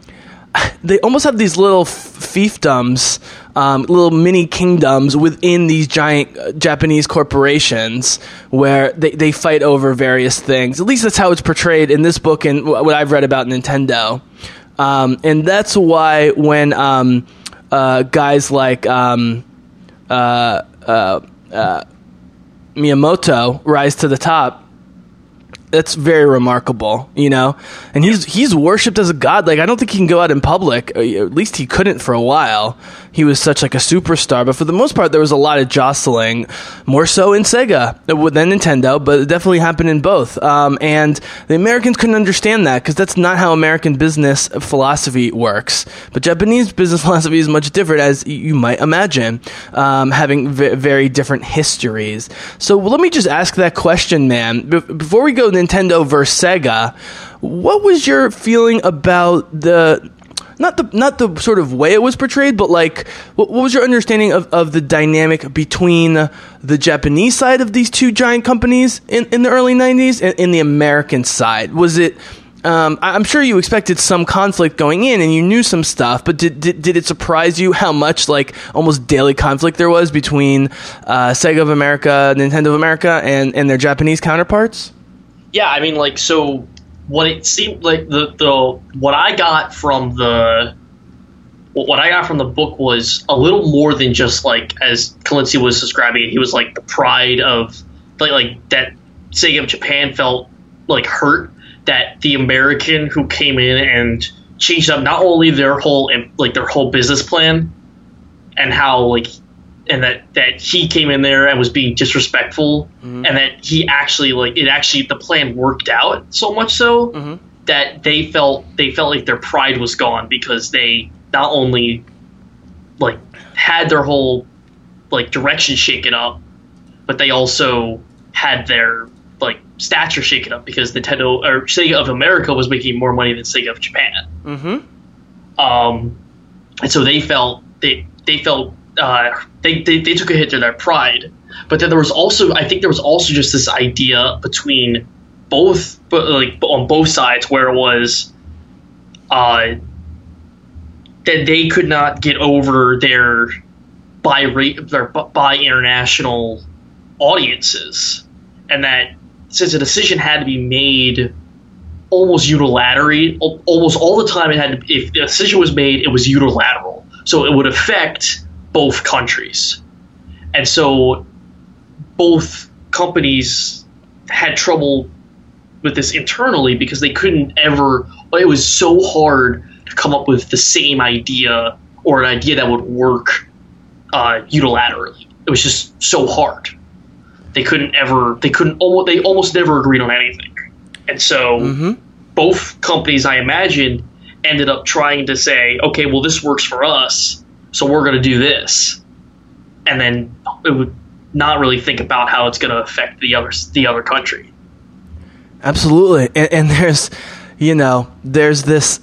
they almost have these little fiefdoms, um, little mini kingdoms within these giant uh, Japanese corporations where they, they fight over various things. At least that's how it's portrayed in this book and what I've read about Nintendo. Um, and that's why when um, uh, guys like um, uh, uh, uh, Miyamoto rise to the top, that's very remarkable, you know. And he's he's worshipped as a god. Like I don't think he can go out in public. uh, At least he couldn't for a while. He was such like a superstar. But for the most part, there was a lot of jostling, more so in Sega than Nintendo. But it definitely happened in both. Um, and the Americans couldn't understand that because that's not how American business philosophy works. But Japanese business philosophy is much different, as you might imagine, um, having v- very different histories. So let me just ask that question, man. Be- before we go Nintendo versus Sega, what was your feeling about the not the not the sort of way it was portrayed, but like what, what was your understanding of, of the dynamic between the Japanese side of these two giant companies in, in the early '90s and in the American side? Was it um, I'm sure you expected some conflict going in, and you knew some stuff. But did, did did it surprise you how much like almost daily conflict there was between uh, Sega of America, Nintendo of America, and and their Japanese counterparts? Yeah, I mean, like, so what it seemed like the the what I got from the what I got from the book was a little more than just like as Kalinske was describing it. He was like the pride of like like that Sega of Japan felt like hurt that the American who came in and changed up not only their whole like their whole business plan and how like and that that he came in there and was being disrespectful and that he actually like it actually the plan worked out so much so that they felt they felt like their pride was gone because they not only like had their whole like direction shaken up but they also had their like stature shaken up because Nintendo or Sega of America was making more money than Sega of Japan. Mm-hmm. um, and so they felt they they felt uh, they, they they took a hit to their pride. But then there was also I think there was also just this idea between both, like on both sides, where it was, uh, that they could not get over their by rate their by international audiences, and that since a decision had to be made almost unilaterally, almost all the time, it had to, if the decision was made, it was unilateral, so it would affect both countries, and so both companies had trouble with this internally because they couldn't ever. It was so hard to come up with the same idea or an idea that would work uh, unilaterally. It was just so hard. They couldn't ever. They couldn't. Almost, they almost never agreed on anything. And so both companies, I imagine, ended up trying to say, okay, well, this works for us, so we're going to do this, and then it would not really think about how it's going to affect the other the other country. Absolutely. And, and there's, you know, there's this.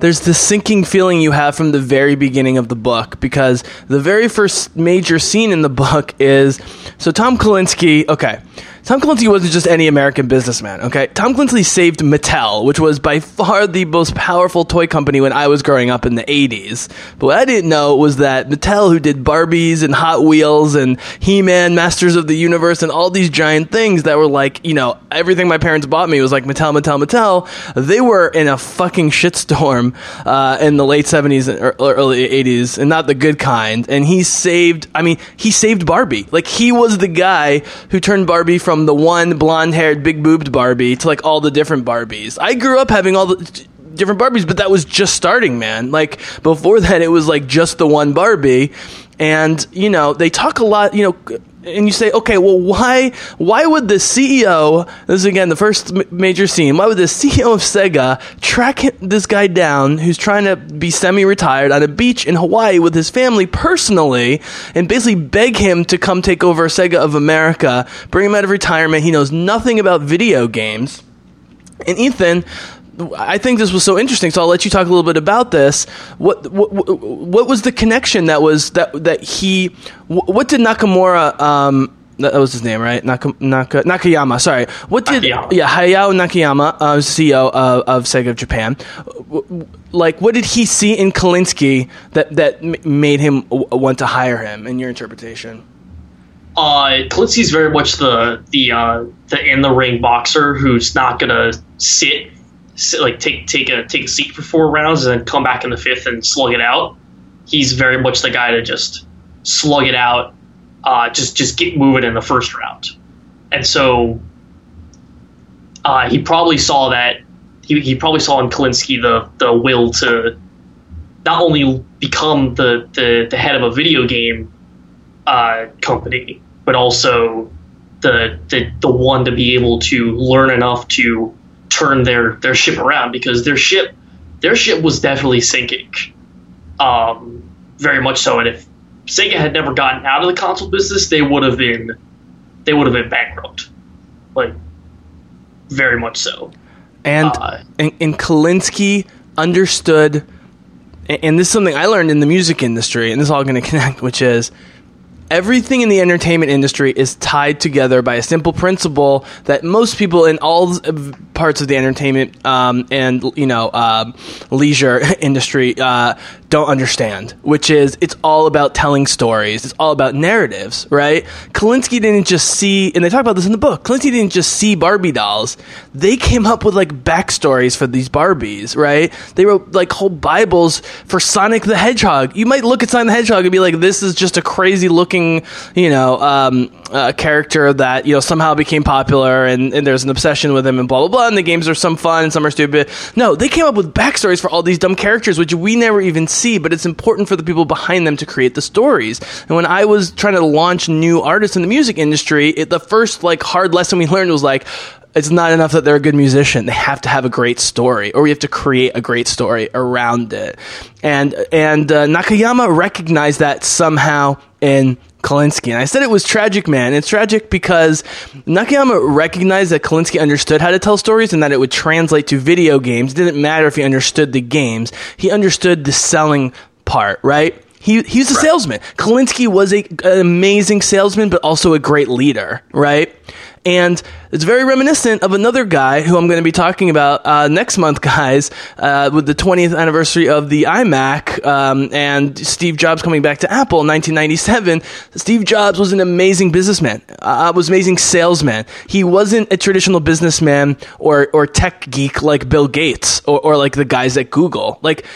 There's this sinking feeling you have from the very beginning of the book because the very first major scene in the book is so Tom Kalinske. Okay, Tom Kalinske wasn't just any American businessman, okay? Tom Kalinske saved Mattel, which was by far the most powerful toy company when I was growing up in the 80s. But what I didn't know was that Mattel, who did Barbies and Hot Wheels and He Man, Masters of the Universe, and all these giant things that were like, you know, everything my parents bought me was like Mattel, Mattel, Mattel. They were in a fucking shitstorm uh, in the late 70s and early 80s, and not the good kind. And he saved, I mean, he saved Barbie. Like, he was the guy who turned Barbie from the one blonde haired, big boobed Barbie to like all the different Barbies. I grew up having all the different Barbies, but that was just starting, man. Like, before that, it was like just the one Barbie. And, you know, they talk a lot, you know, and you say, okay, well, why, why would the CEO, this is again the first major scene, why would the CEO of Sega track this guy down who's trying to be semi retired on a beach in Hawaii with his family personally and basically beg him to come take over Sega of America, bring him out of retirement? He knows nothing about video games. And Ethan, I think this was so interesting, so I'll let you talk a little bit about this. What what, what was the connection that was that that he? What did Nakamura? Um, that was his name, right? Naka, Naka, Nakayama. Sorry. What did Nakayama. yeah Hayao Nakayama, uh, CEO of, of Sega of Japan? Like, what did he see in Kalinske that that made him want to hire him? In your interpretation? Uh, Kalinske's very much the the uh, the in the ring boxer who's not gonna sit, sit like take take a take a seat for four rounds and then come back in the fifth and slug it out. He's very much the guy to just slug it out, uh, just just get moving in the first round, and so uh, he probably saw that he, he probably saw in Kalinske the the will to not only become the, the, the head of a video game uh, company, but also the, the the one to be able to learn enough to turn their their ship around because their ship their ship was definitely sinking, um, very much so. And if Sega had never gotten out of the console business, they would have been they would have been bankrupt, like very much so. And Uh, and, and Kalinske understood, and and this is something I learned in the music industry, and this is all going to connect, which is everything in the entertainment industry is tied together by a simple principle that most people in all parts of the entertainment um, and you know um leisure industry uh, don't understand, which is it's all about telling stories. It's all about narratives, right? Kalinske didn't just see, and they talk about this in the book. Kalinske didn't just see Barbie dolls; they came up with like backstories for these Barbies, right? They wrote like whole Bibles for Sonic the Hedgehog. You might look at Sonic the Hedgehog and be like, "This is just a crazy looking, you know, um, uh, character that you know somehow became popular, and, and there's an obsession with him, and blah blah blah." And the games are some fun and some are stupid. No, they came up with backstories for all these dumb characters, which we never even see, but it's important for the people behind them to create the stories. And when I was trying to launch new artists in the music industry, it, the first like hard lesson we learned was like. It's not enough that they're a good musician. They have to have a great story, or we have to create a great story around it. And and uh, Nakayama recognized that somehow in Kalinske. And I said it was tragic, man. It's tragic because Nakayama recognized that Kalinske understood how to tell stories and that it would translate to video games. It didn't matter if he understood the games. He understood the selling part, right? He, he's a salesman. Kalinske was a, an amazing salesman, but also a great leader, right? And it's very reminiscent of another guy who I'm going to be talking about uh, next month, guys, uh, with the 20th anniversary of the iMac um, and Steve Jobs coming back to Apple in 1997. Steve Jobs was an amazing businessman, uh, was amazing salesman. He wasn't a traditional businessman or, or tech geek like Bill Gates or, or like the guys at Google. Like,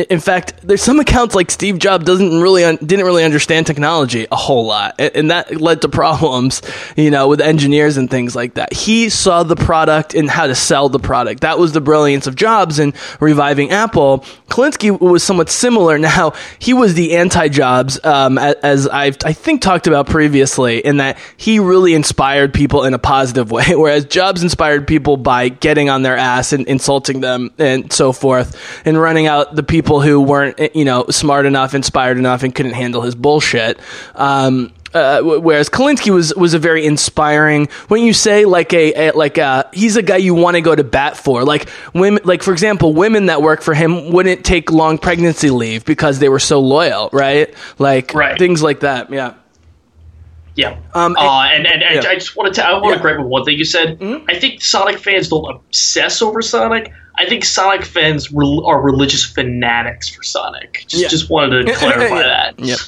in fact, there's some accounts like Steve Jobs doesn't really un- didn't really understand technology a whole lot, and, and that led to problems, you know, with engineers and things like that. He saw the product and how to sell the product. That was the brilliance of Jobs in reviving Apple. Kalinske was somewhat similar. Now he was the anti-Jobs, um, as I've I think talked about previously, in that he really inspired people in a positive way, whereas Jobs inspired people by getting on their ass and insulting them and so forth, and running out the people who weren't, you know, smart enough, inspired enough, and couldn't handle his bullshit. Um, uh, whereas Kalinske was was a very inspiring. When you say like a, a like a, he's a guy you want to go to bat for. Like women, like for example, women that work for him wouldn't take long pregnancy leave because they were so loyal, right? Like Right. things like that. Yeah. Yeah. Um, uh, and and, and yeah. I just wanted to I want to Yeah. Mm-hmm. with one thing you said. I think Sonic fans don't obsess over Sonic. I think Sonic fans rel are religious fanatics for Sonic. Just Yeah. just wanted to clarify Yeah. that. Yep.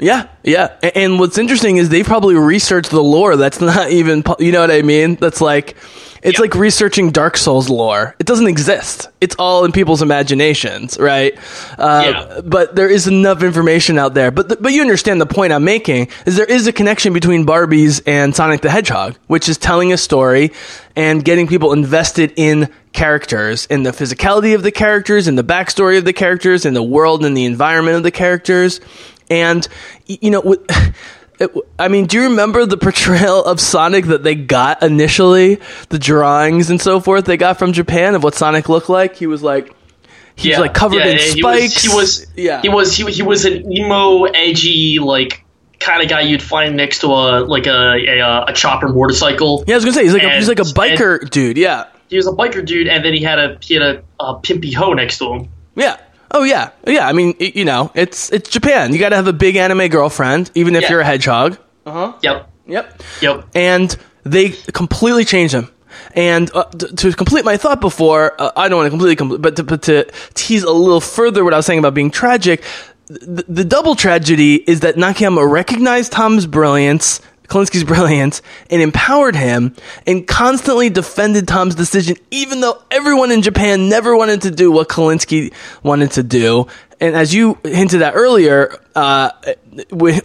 Yeah, yeah. And what's interesting is they probably researched the lore. That's not even, you know what I mean? That's like, it's Yeah. like researching Dark Souls lore. It doesn't exist. It's all in people's imaginations, right? Uh, Yeah. But there is enough information out there. But th- but you understand the point I'm making is there is a connection between Barbies and Sonic the Hedgehog, which is telling a story and getting people invested in characters, in the physicality of the characters, in the backstory of the characters, in the world and the environment of the characters. And you know, with, it, I mean, do you remember the portrayal of Sonic that they got initially? The drawings and so forth they got from Japan of what Sonic looked like. He was like, he was like covered in he spikes. Was, he was yeah, he was he, was- he was an emo, edgy, like kind of guy you'd find next to a like a a, a chopper motorcycle. Yeah, I was gonna say he's like a, he's like a biker dude. Yeah, He was a biker dude, and then he had a he had a, a pimpy hoe next to him. yeah. Oh yeah, yeah. I mean, y- you know, it's it's Japan. You got to have a big anime girlfriend, even if Yeah. you're a hedgehog. Uh huh. Yep, Yep. yep. and they completely changed him. And uh, t- to complete my thought before, uh, I don't want to completely complete, but to, but to tease a little further what I was saying about being tragic, the, the double tragedy is that Nakayama recognized Tom's brilliance, Kalinske's brilliance, and empowered him, and constantly defended Tom's decision, even though everyone in Japan never wanted to do what Kalinske wanted to do. And as you hinted at earlier, uh,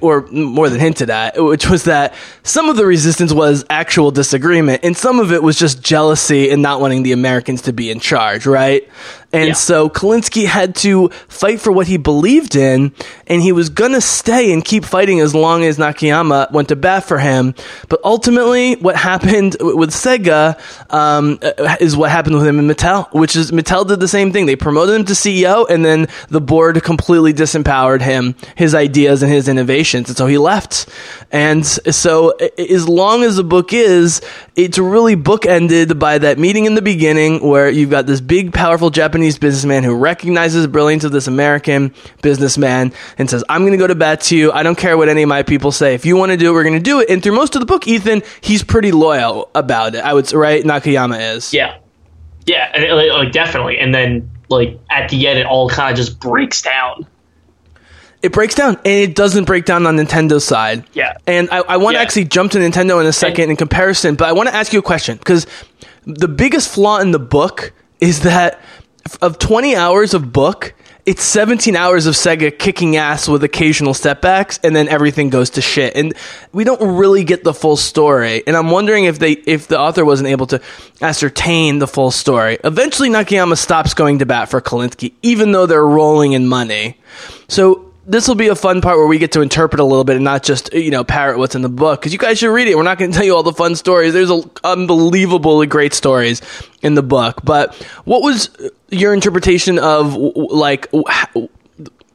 or more than hinted at, which was that some of the resistance was actual disagreement, and some of it was just jealousy and not wanting the Americans to be in charge, right? And Yeah. so Kalinske had to fight for what he believed in, and he was gonna stay and keep fighting as long as Nakayama went to bat for him. But ultimately, what happened with Sega um, is what happened with him in Mattel, which is Mattel did the same thing. They promoted him to CEO, and then the board completely disempowered him, his ideas and his innovations, and so he left. And so, as long as the book is, it's really bookended by that meeting in the beginning where you've got this big, powerful Japanese businessman who recognizes the brilliance of this American businessman and says, I'm going to go to bat to you. I don't care what any of my people say. If you want to do it, we're going to do it. And through most of the book, Ethan, he's pretty loyal about it. I would say, right? Nakayama is. Yeah, yeah, like, definitely. And then like at the end, it all kind of just breaks down. It breaks down, and it doesn't break down on Nintendo's side. Yeah. And I, I want to Yeah. actually jump to Nintendo in a second in comparison, but I want to ask you a question because the biggest flaw in the book is that of 20 hours of book, it's 17 hours of Sega kicking ass with occasional setbacks, and then everything goes to shit. And we don't really get the full story. And I'm wondering if they, if the author wasn't able to ascertain the full story. Eventually, Nakayama stops going to bat for Kalinske, even though they're rolling in money. So this will be a fun part where we get to interpret a little bit and not just you know parrot what's in the book because you guys should read it. We're not going to tell you all the fun stories. There's a, unbelievably great stories in the book. But what was your interpretation of like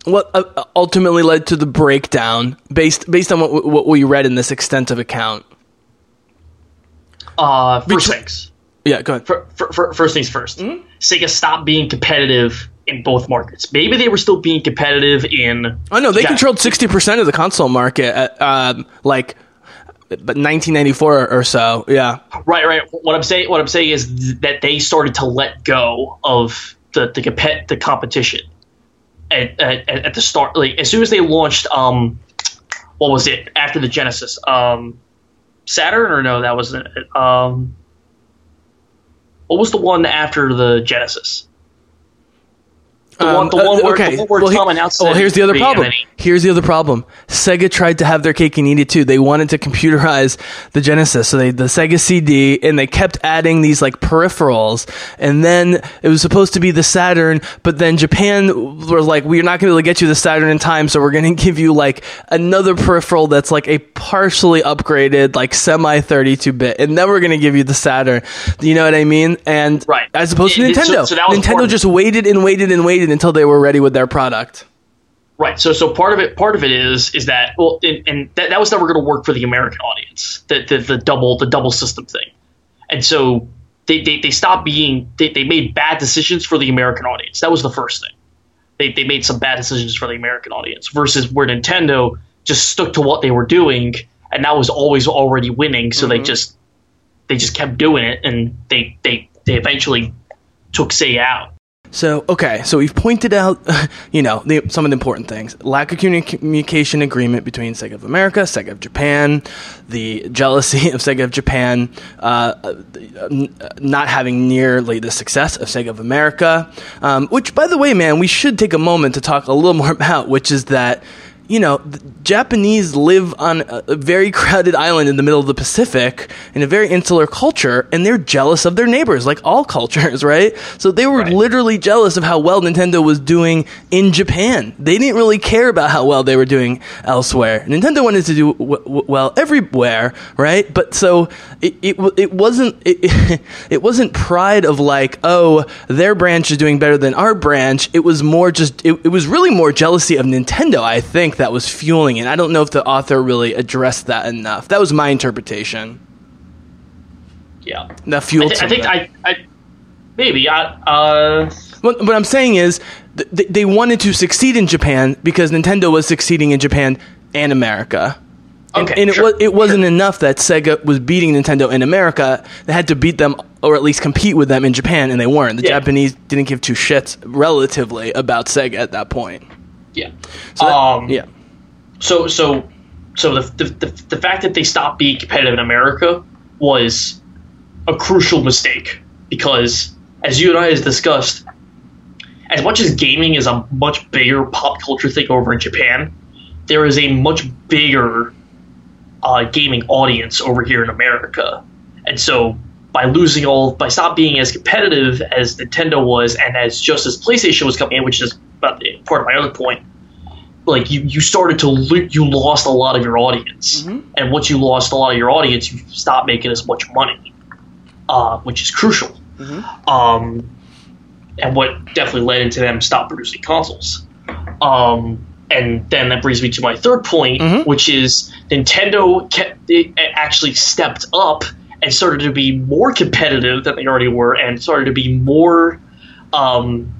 what uh, ultimately led to the breakdown based based on what what we read in this extensive account? Uh, first Betwe- things. Yeah, go ahead. fir- fir- fir- first things 1st Hmm? Sega stopped being competitive in both markets. Maybe they were still being competitive in. I know they Yeah. controlled sixty percent of the console market. At, um, like but 1994 or so. Yeah. Right, right. What I'm saying, what I'm saying is that they started to let go of the the, compet- the competition at, at, at the start. Like as soon as they launched, um, what was it after the Genesis? Um, Saturn or no? That was it. um, what was the one after the Genesis? The one, the Um, one uh, where, okay. the one well, he- well, here's the other problem. he- Here's the other problem. Sega tried to have their cake and eat it too. They wanted to computerize the Genesis, so they the Sega CD, and they kept adding these like peripherals. And then it was supposed to be the Saturn, but then Japan was like, "We're not going to be able to get you the Saturn in time, so we're going to give you like another peripheral that's like a partially upgraded, like semi 32 bit, and then we're going to give you the Saturn." You know what I mean? And Right. as opposed to It- it- so- Nintendo, so that was part Nintendo of- just waited and waited and waited until they were ready with their product. Right. So so part of it part of it is is that well and, and that, that was never going to work for the American audience. The, the the double the double system thing. And so they, they, they stopped being they, they made bad decisions for the American audience. That was the first thing. They they made some bad decisions for the American audience versus where Nintendo just stuck to what they were doing and that was always already winning, so they mm-hmm. just they just kept doing it and they they, they eventually took Sega out. So okay, so we've pointed out, you know, the, some of the important things: lack of communication agreement between Sega of America, Sega of Japan, the jealousy of Sega of Japan, uh, uh, not having nearly the success of Sega of America. Um, which, by the way, man, we should take a moment to talk a little more about, which is that. You know, the Japanese live on a a very crowded island in the middle of the Pacific in a very insular culture, and they're jealous of their neighbors, like all cultures, right? So they were Right. literally jealous of how well Nintendo was doing in Japan. They didn't really care about how well they were doing elsewhere. Nintendo wanted to do w- w- well everywhere, right? But so it it, it wasn't it, it wasn't pride of like, oh, their branch is doing better than our branch. It was more just it, it was really more jealousy of Nintendo, I think, that was fueling it. I don't know if the author really addressed that enough. That was my interpretation. Yeah. That I, fueled. I think. I, I maybe I uh What, what I'm saying is, th- th- they wanted to succeed in Japan because Nintendo was succeeding in Japan and America. And, Okay, and it, sure, was, it wasn't sure. enough that Sega was beating Nintendo in America. They had to beat them, or at least compete with them in Japan, and they weren't. The Yeah. Japanese didn't give two shits relatively about Sega at that point. Yeah. So that- um yeah. so so so the, the the the fact that they stopped being competitive in America was a crucial mistake because as you and I has discussed as much as gaming is a much bigger pop culture thing over in Japan, there is a much bigger uh, gaming audience over here in America. And so by losing all, by stop being as competitive as Nintendo was, and as just as PlayStation was coming in, which is about the- part of my other point, like you, you started to lo- you lost a lot of your audience, and once you lost a lot of your audience, you stopped making as much money, uh, which is crucial. Um, and what definitely led into them stop producing consoles. Um, and then that brings me to my third point, which is Nintendo kept, actually stepped up and started to be more competitive than they already were, and started to be more um,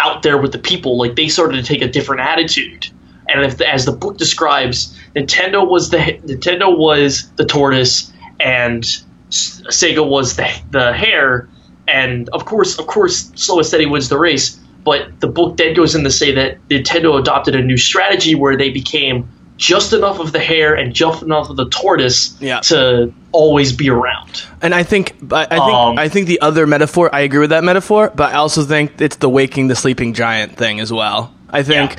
out there with the people. Like they started to take a different attitude. And if, as the book describes, Nintendo was the Nintendo was the tortoise, and Sega was the the hare. And of course, of course, slow and steady wins the race. But the book then goes in to say that Nintendo adopted a new strategy where they became just enough of the hare and just enough of the tortoise Yeah. to always be around. And I think, I I think, Um, I think the other metaphor. I agree with that metaphor, but I also think it's the waking the sleeping giant thing as well. I think Yeah.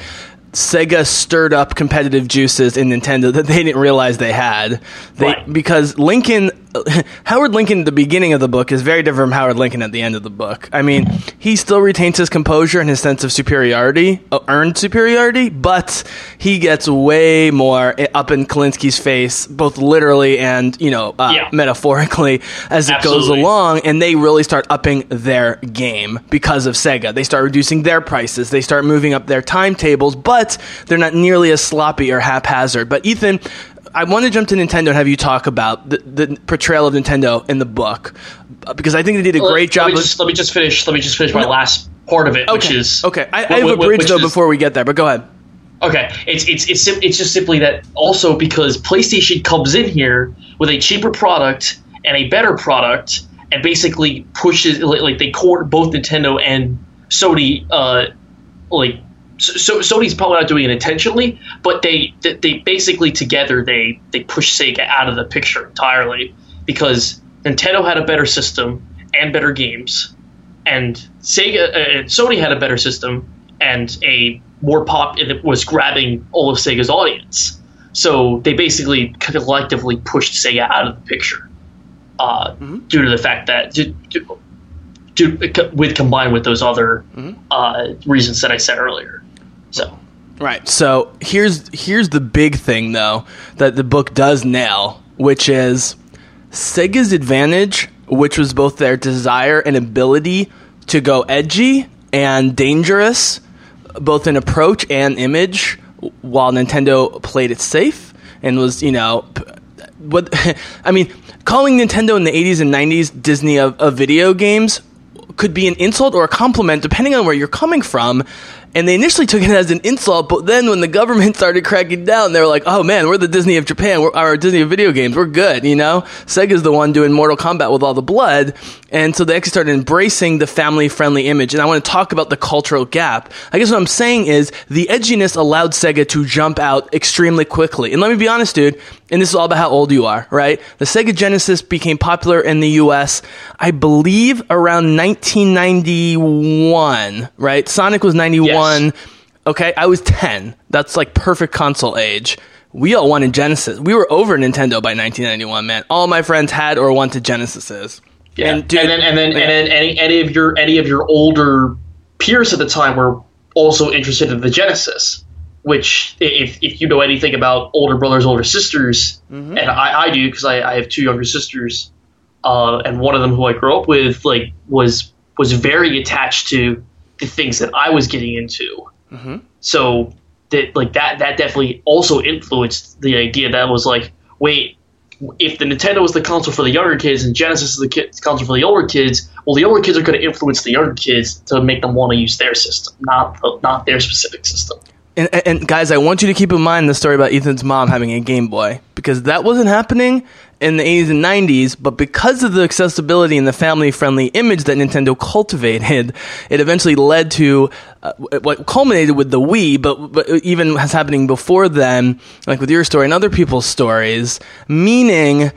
Sega stirred up competitive juices in Nintendo that they didn't realize they had. They, Right. Because Lincoln, Howard Lincoln at the beginning of the book is very different from Howard Lincoln at the end of the book. I mean, he still retains his composure and his sense of superiority, uh, earned superiority, but he gets way more up in Kalinske's face, both literally and, you know, uh, Yeah. metaphorically as it goes along and they really start upping their game because of Sega. They start reducing their prices, they start moving up their timetables, but they're not nearly as sloppy or haphazard. But Ethan, I want to jump to Nintendo and have you talk about the, the portrayal of Nintendo in the book because I think they did a Let- great job Let me, of just, let me just finish. Let me just finish my last part of it, which Okay. is okay. I, I have a bridge though is- before we get there, but go ahead. Okay, it's it's it's sim- it's just simply that also because PlayStation comes in here with a cheaper product and a better product, and basically pushes like, like they court both Nintendo and Sony. Uh, like so, Sony's probably not doing it intentionally, but they they- basically together they they push Sega out of the picture entirely because Nintendo had a better system and better games, and Sega uh, Sony had a better system and a more pop it was grabbing all of Sega's audience. So they basically collectively pushed Sega out of the picture uh, due to the fact that due, with combined with those other uh, reasons that I said earlier. So Right. So here's here's the big thing though that the book does nail, which is Sega's advantage, which was both their desire and ability to go edgy and dangerous, both in approach and image, while Nintendo played it safe and was, you know, what I mean, calling Nintendo in the 80s and 90s Disney of, of video games could be an insult or a compliment depending on where you're coming from. And they initially took it as an insult, but then when the government started cracking down, they were like, "Oh man, we're the Disney of Japan. We're our Disney of video games. We're good." You know, Sega's the one doing Mortal Kombat with all the blood, and so they actually started embracing the family-friendly image. And I want to talk about the cultural gap. I guess what I'm saying is the edginess allowed Sega to jump out extremely quickly. And let me be honest, dude. And this is all about how old you are, right? The Sega Genesis became popular in the U.S. I believe around 1991, right? Sonic was 91. Okay, I was 10. That's like perfect console age. We all wanted Genesis. We were over Nintendo by 1991, man. All my friends had or wanted Genesises. Yeah, And, dude- and then and then yeah. and then any any of your any of your older peers at the time were also interested in the Genesis, which if if you know anything about older brothers, older sisters, Mm-hmm. and I, I do because I, I have two younger sisters, uh, and one of them who I grew up with like was was very attached to the things that I was getting into. Mm-hmm. So that like that that definitely also influenced the idea that was like, wait, if the Nintendo was the console for the younger kids and Genesis is the ki- console for the older kids, well, the older kids are going to influence the younger kids to make them want to use their system, not not their specific system. And- and guys, I want you to keep in mind the story about Ethan's mom having a Game Boy because that wasn't happening in the 80s and 90s, but because of the accessibility and the family-friendly image that Nintendo cultivated, it eventually led to uh, what culminated with the Wii, but, but even has happening before then, like with your story and other people's stories, meaning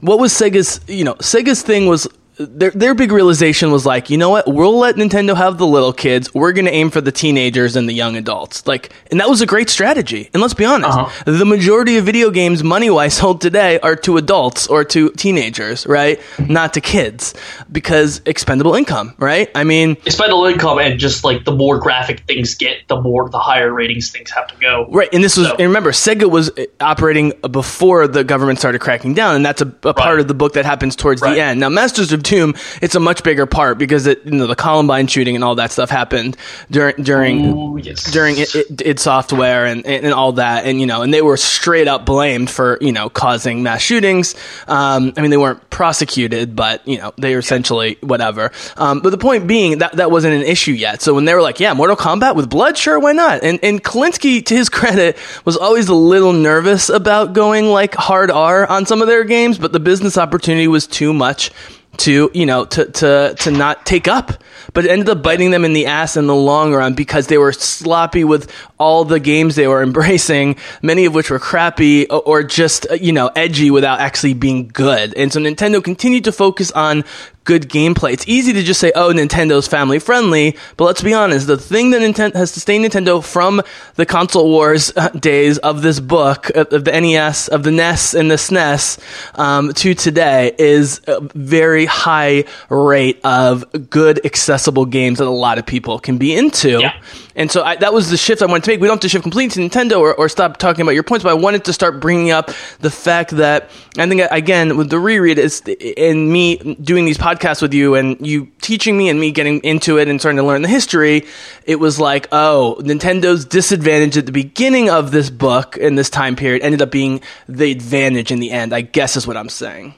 what was Sega's, you know, Sega's thing was their their big realization was like, you know what? We'll let Nintendo have the little kids. We're going to aim for the teenagers and the young adults. Like, and that was a great strategy. And let's be honest, Uh-huh. the majority of video games money wise sold today are to adults or to teenagers, right? Not to kids because expendable income, right? I mean, Expendable income and just like the more graphic things get, the more the higher ratings things have to go. Right, and this was, So- and remember, Sega was uh, operating before the government started cracking down, and that's a, a part of the book that happens towards Right. the end. Now, Masters of Doom, it's a much bigger part because it, you know, the Columbine shooting and all that stuff happened during during yes. during it, it, id Software and, and all that, and you know, and they were straight up blamed for you know causing mass shootings. Um, I mean, they weren't prosecuted, but you know, they were essentially whatever. Um, but the point being that that wasn't an issue yet. So when they were like, "Yeah, Mortal Kombat with blood, sure, why not?" And and Kalinske, to his credit, was always a little nervous about going like hard R on some of their games, but the business opportunity was too much to you know to to to not take up but it ended up biting them in the ass in the long run because they were sloppy with all the games they were embracing many of which were crappy or just uh, you know edgy without actually being good. And so Nintendo continued to focus on good gameplay it's easy to just say oh Nintendo's family friendly but let's be honest the thing that has sustained Nintendo from the console wars uh, days of this book of of the NES of the NES and the SNES um, to today is a very high rate of good accessible games that a lot of people can be into. Yeah. And so I, that was the shift I wanted to make. We don't have to shift completely to Nintendo or, or stop talking about your points, but I wanted to start bringing up the fact that I think uh, again with the reread is and me doing these podcasts with you and you teaching me and me getting into it and starting to learn the history. It was like, oh, Nintendo's disadvantage at the beginning of this book in this time period ended up being the advantage in the end. I guess is what I'm saying.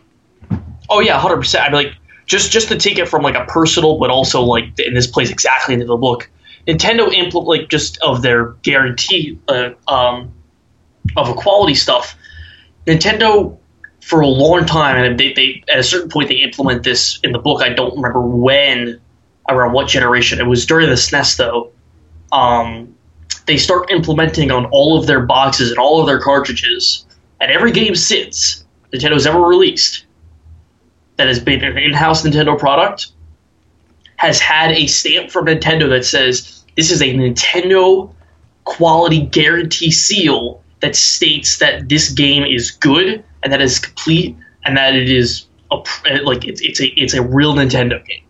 Oh yeah, hundred percent. I mean, like just just to take it from like a personal, but also like, and this plays exactly into the book. Nintendo implement like just of their guarantee uh, um, of equality stuff. Nintendo for a long time, and they, they at a certain point they implement this in the book. I don't remember when, around what generation. It was during the SNES though. Um, they start implementing on all of their boxes and all of their cartridges, and every game since Nintendo's ever released that has been an in-house Nintendo product has had a stamp from Nintendo that says this is a Nintendo quality guarantee seal that states that this game is good and that it's complete and that it is a, like it's it's a it's a real Nintendo game.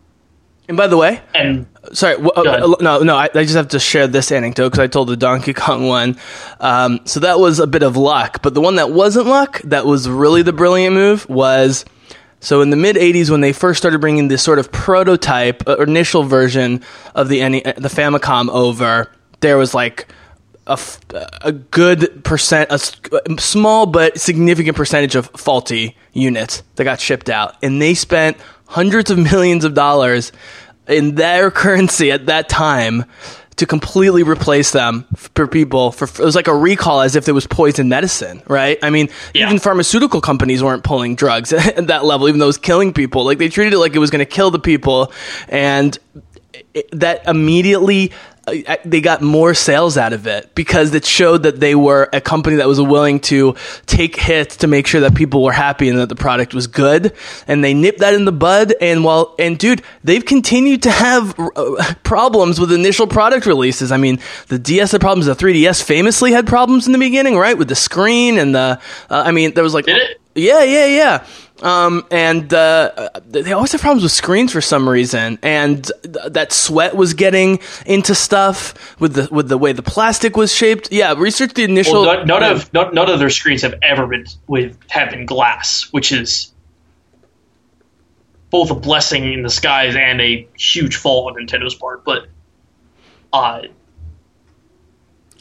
And by the way, And sorry, w- uh, no, no, I, I just have to share this anecdote because I told the Donkey Kong one. Um, so that was a bit of luck, but the one that wasn't luck, that was really the brilliant move, was so in the mid '80s when they first started bringing this sort of prototype, uh, initial version of the NE the Famicom over, there was like a, a good percent, a a small but significant percentage of faulty units that got shipped out, and they spent hundreds of millions of dollars in their currency at that time to completely replace them for people. For it was like a recall, as if it was poison medicine, right? I mean, Yeah. even pharmaceutical companies weren't pulling drugs at that level, even though it was killing people. Like they treated it like it was going to kill the people, and it- that immediately they got more sales out of it because it showed that they were a company that was willing to take hits to make sure that people were happy and that the product was good. And they nipped that in the bud. And while and dude they've continued to have uh, problems with initial product releases. I mean the ds had problems. The 3ds famously had problems in the beginning right? With the screen and the uh, i mean there was like yeah, yeah, yeah. Um, and uh, they always have problems with screens for some reason, and th- that sweat was getting into stuff with the with the way the plastic was shaped. Yeah, research the initial. well, none, none of none, none of their screens have ever been with have been glass, which is both a blessing in disguise and a huge fault on Nintendo's part. But uh,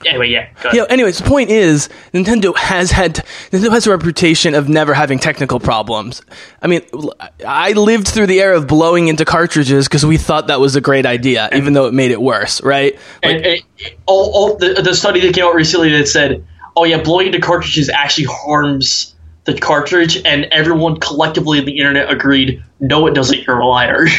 anyway, yeah. Yeah. Anyways, the point is, Nintendo has had Nintendo has a reputation of never having technical problems. I mean, I lived through the era of blowing into cartridges because we thought that was a great idea, even though it made it worse, right? Like, and, and all, all the, the study that came out recently that said, "Oh yeah, blowing into cartridges actually harms the cartridge," and everyone collectively in the internet agreed, "No, it doesn't. You're a liar."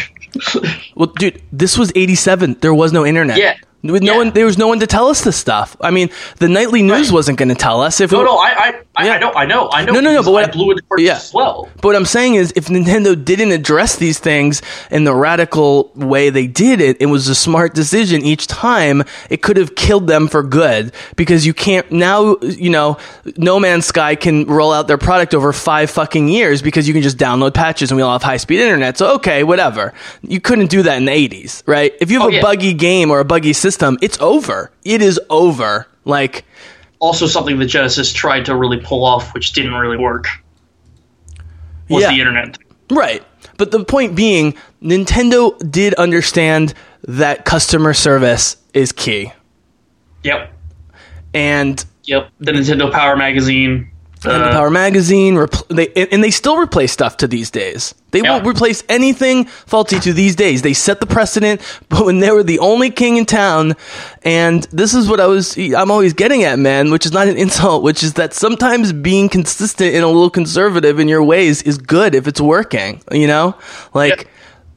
Well, dude, this was '87. There was no internet. Yeah. With no Yeah. one, there was no one to tell us this stuff. I mean, the nightly news Right. wasn't going to tell us. If no, it- no, I, I, I, Yeah. I know, I know, I know. No, no, no, but what I blew cartridges yeah. as well. But what I'm saying is, if Nintendo didn't address these things in the radical way they did it, it was a smart decision each time. It could have killed them for good because you can't now. You know, No Man's Sky can roll out their product over five fucking years because you can just download patches and we all have high speed internet. So okay, whatever. You couldn't do that in the 80s, right? If you have Oh, a yeah. buggy game or a buggy system, it's over. It is over. Like. Also, something that Genesis tried to really pull off, which didn't really work, was Yeah. the internet. Right. But the point being, Nintendo did understand that customer service is key. Yep, And yep. The Nintendo Power Magazine. And the uh, Power Magazine, repl- they, and they still replace stuff to these days. They Yeah. won't replace anything faulty to these days. They set the precedent, but when they were the only king in town, and this is what I was, I'm always getting at, man, which is not an insult, which is that sometimes being consistent and a little conservative in your ways is good if it's working, you know? Like,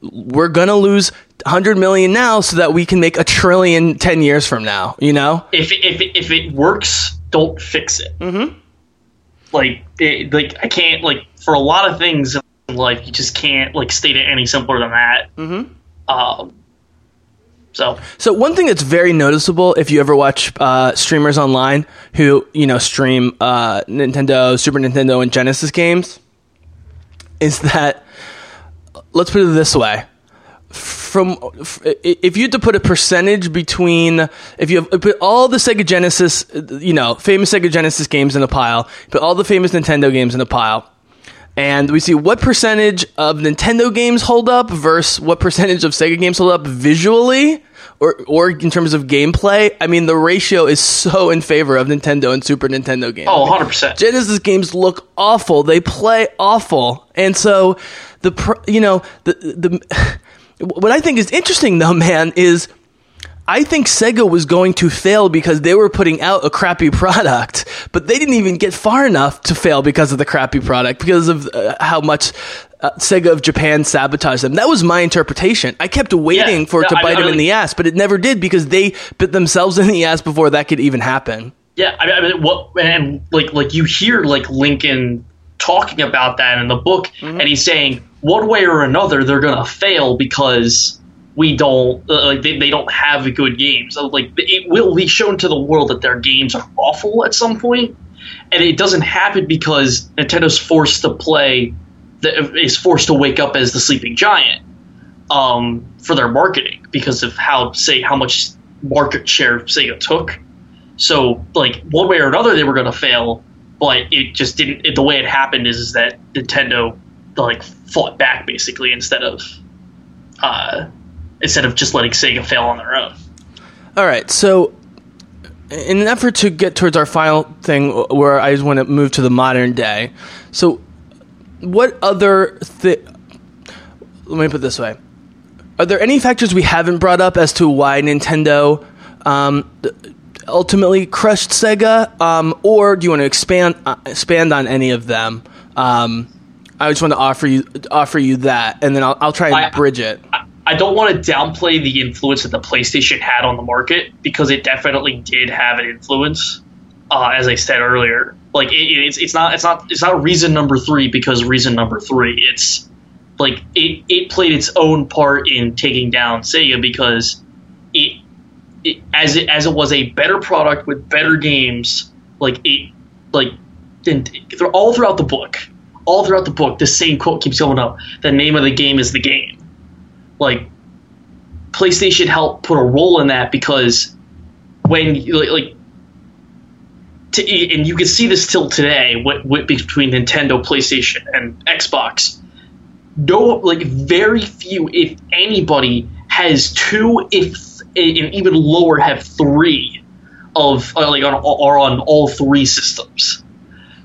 we're gonna lose 100 million now so that we can make a trillion 10 years from now, you know? if it, if it, if it works, don't fix it. Mm-hmm. Like it, like I can't like for a lot of things in life you just can't like state it any simpler than that. Mm-hmm. Um. So So one thing that's very noticeable if you ever watch uh, streamers online who you know stream uh, Nintendo, Super Nintendo, and Genesis games is that let's put it this way. From if you had to put a percentage between if you have, put all the Sega Genesis, you know, famous Sega Genesis games in a pile, put all the famous Nintendo games in a pile, and we see what percentage of Nintendo games hold up versus what percentage of Sega games hold up visually or or in terms of gameplay. I mean, the ratio is so in favor of Nintendo and Super Nintendo games. oh, 100 percent. Genesis games look awful. They play awful, and so the you know the the what I think is interesting though, man, is I think Sega was going to fail because they were putting out a crappy product, but they didn't even get far enough to fail because of the crappy product, because of uh, how much uh, Sega of Japan sabotaged them. That was my interpretation. I kept waiting Yeah, for it to no, I- bite I them in the ass, but it never did because they bit themselves in the ass before that could even happen. Yeah, I mean, I mean, what and like like you hear like Lincoln talking about that in the book, Mm-hmm. and he's saying one way or another they're gonna fail because we don't uh, like they, they don't have good games. So, like it will be shown to the world that their games are awful at some point, and it doesn't happen because Nintendo's forced to play the, is forced to wake up as the sleeping giant um, for their marketing because of how say how much market share Sega took. So, like one way or another, they were going to fail, but it just didn't. It, the way it happened is, is that Nintendo like fought back basically instead of uh, instead of just letting Sega fail on their own. All right, so in an effort to get towards our final thing, where I just want to move to the modern day. So, what other thi- Let me put this way: Are there any factors we haven't brought up as to why Nintendo um, ultimately crushed Sega, um, or do you want to expand uh, expand on any of them? Um, I just want to offer you offer you that, and then I'll, I'll try and I- bridge it. I- I don't want to downplay the influence that the PlayStation had on the market because it definitely did have an influence. Uh, as I said earlier, like it, it's it's not it's not it's not reason number three because reason number three. It's like it it played its own part in taking down Sega because as it as it was a better product with better games. Like it like they're all throughout the book, all throughout the book, the same quote keeps going up. The name of the game is the game like PlayStation helped put a role in that because when like, to, and you can see this till today what, what between Nintendo, PlayStation, and Xbox. No, like very few, if anybody, has two, if even lower, have three of uh, like on are on all three systems.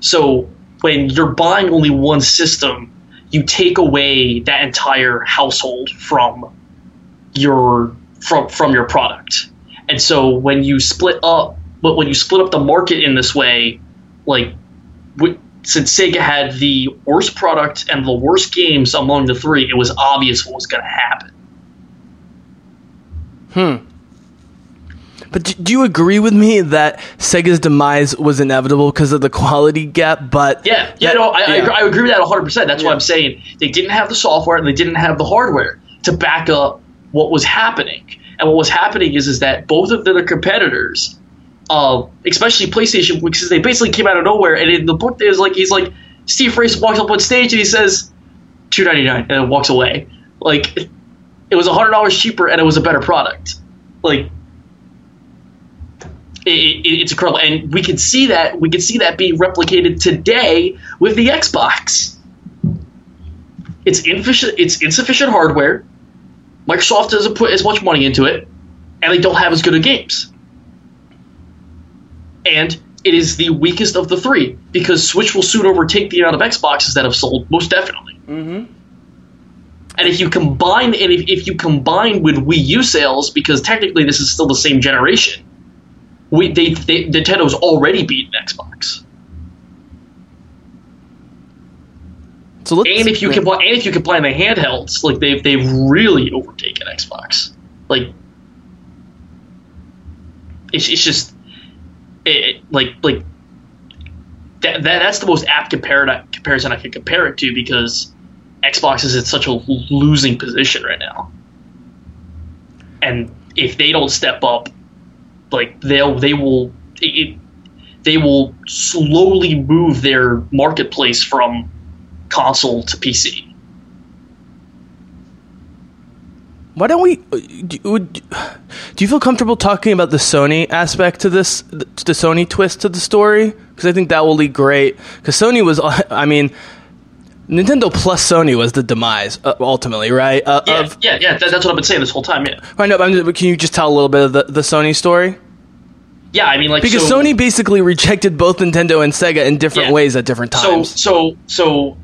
So when you're buying only one system, you take away that entire household from your from from your product. And so when you split up, but when you split up the market in this way, like since Sega had the worst product and the worst games among the three, it was obvious what was going to happen. But do you agree with me that Sega's demise was inevitable because of the quality gap? But Yeah, yeah, no, I, I, Yeah. agree, I agree with that 100%. That's Yeah. why I'm saying they didn't have the software and they didn't have the hardware to back up what was happening. And what was happening is, is that both of their competitors, uh, especially PlayStation, because they basically came out of nowhere. And in the book, there's like he's like Steve Race walks up on stage and he says, two ninety nine, and then walks away. Like it was hundred dollars cheaper and it was a better product. Like it, it, it's incredible, and we can see that we can see that being replicated today with the Xbox. It's insufficient. It's insufficient hardware. Microsoft doesn't put as much money into it, and they don't have as good of games. And it is the weakest of the three because Switch will soon overtake the amount of Xboxes that have sold, most definitely. Mm-hmm. And if you combine, and if, if you combine with Wii U sales, because technically this is still the same generation, we they, they Nintendo's already beaten Xbox. so let's, And if you combine, and if you combine the handhelds, like they've they've really overtaken Xbox. Like it's it's just it, like like that, that that's the most apt compar- comparison I can compare it to because Xbox is in such a losing position right now. And if they don't step up, like they'll they will it, they will slowly move their marketplace from console to PC. why don't we? Uh, do, would, do you feel comfortable talking about the Sony aspect to this, the Sony twist to the story? Because I think that will be great. Because Sony was, I mean, Nintendo plus Sony was the demise uh, ultimately, right? Uh, Yeah, of, yeah, yeah. That, that's what I've been saying this whole time. Yeah, I know, but can you just tell a little bit of the, the Sony story? yeah. I mean, like Because so, Sony basically rejected both Nintendo and Sega in different Yeah. ways at different So times. so so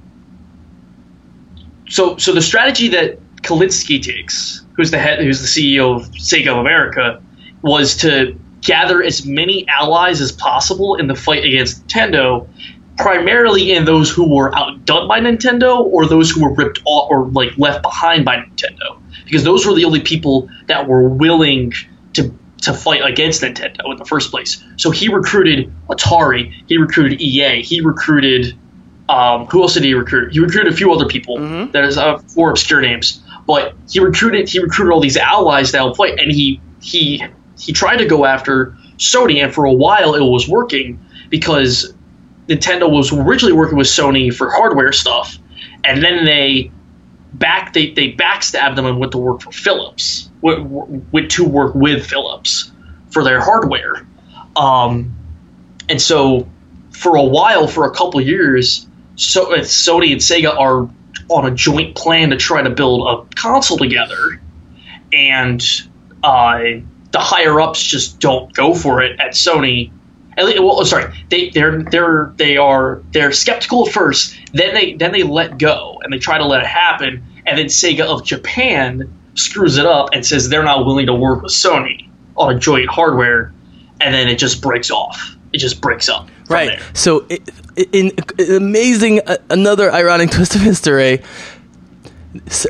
so so the strategy that Kalinske takes who's the head, who's the CEO of Sega of America, was to gather as many allies as possible in the fight against Nintendo, primarily in those who were outdone by Nintendo or those who were ripped off or like left behind by Nintendo, because those were the only people that were willing to to fight against Nintendo in the first place. So he recruited Atari, he recruited EA, he recruited um, who else did he recruit? He recruited a few other people. There's uh, four obscure names, but he recruited he recruited all these allies that would play, and he he he tried to go after Sony, and for a while it was working because Nintendo was originally working with Sony for hardware stuff, and then they back they, they backstabbed them and went to work for Philips, went, to work with Philips for their hardware, um, and so for a while, for a couple years, so Sony and Sega are on a joint plan to try to build a console together, and uh, the higher ups just don't go for it at Sony. At least, well, sorry, they they're they're they are they're skeptical at first, then they then they let go and they try to let it happen, and then Sega of Japan screws it up and says they're not willing to work with Sony on a joint hardware, and then it just breaks off. It just breaks up. Right. there. So, in, in amazing, uh, another ironic twist of history, S-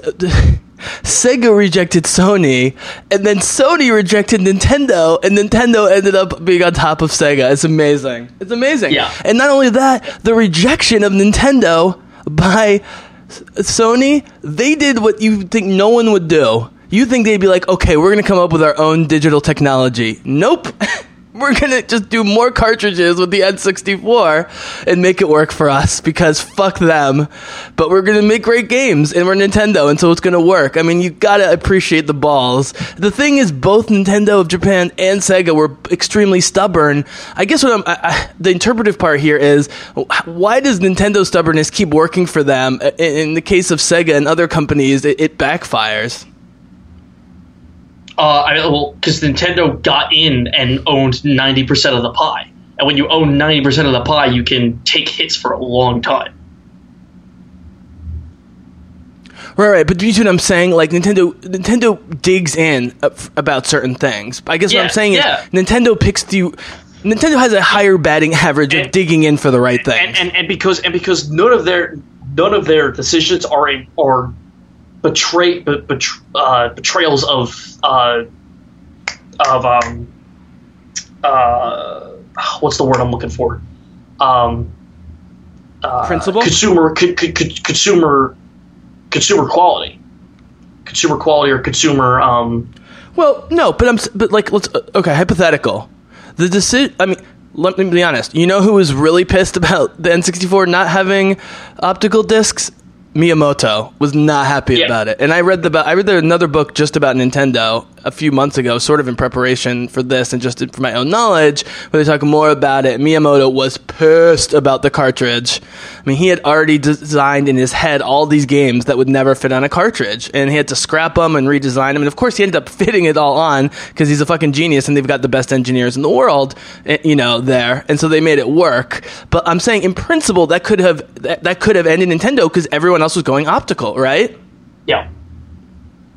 Sega rejected Sony, and then Sony rejected Nintendo, and Nintendo ended up being on top of Sega. It's amazing. It's amazing. Yeah. And not only that, the rejection of Nintendo by Sony, they did what you think no one would do. You think they'd be like, okay, we're going to come up with our own digital technology. Nope. we're to just do more cartridges with the N64 and make it work for us because fuck them. But we're to make great games and we're Nintendo and so it's to work. I mean, you got to appreciate the balls. The thing is, both Nintendo of Japan and Sega were extremely stubborn. I guess what I'm, I, I, the interpretive part here is why does Nintendo stubbornness keep working for them? In, in the case of Sega and other companies, it, it backfires. Uh, I well, because Nintendo got in and owned ninety percent of the pie, and when you own ninety percent of the pie, you can take hits for a long time. Right, right, but do you see what I'm saying? Like Nintendo, Nintendo digs in about certain things. I guess what I'm saying yeah. is Nintendo picks the. Nintendo has a higher batting average of digging in for the right things. and, and and because and because none of their none of their decisions are are betray bet, betr uh, betrayals of uh, of um uh what's the word I'm looking for um uh, Principle? consumer co- co- co- consumer consumer quality consumer quality or consumer um Well, no, but I'm but like let's uh, okay hypothetical. The decision. I mean, let me be honest. You know who was really pissed about the N64 not having optical discs? Miyamoto was not happy Yeah. about it, and I read the I read another book just about Nintendo a few months ago, sort of in preparation for this and just for my own knowledge, where they talk more about it. Miyamoto was pissed about the cartridge. I mean, he had already designed in his head all these games that would never fit on a cartridge, and he had to scrap them and redesign them. And of course, he ended up fitting it all on because he's a fucking genius, and they've got the best engineers in the world, eh, you know, there, and so they made it work. But I'm saying, in principle, that could have that, that could have ended Nintendo because everyone else was going optical, right? yeah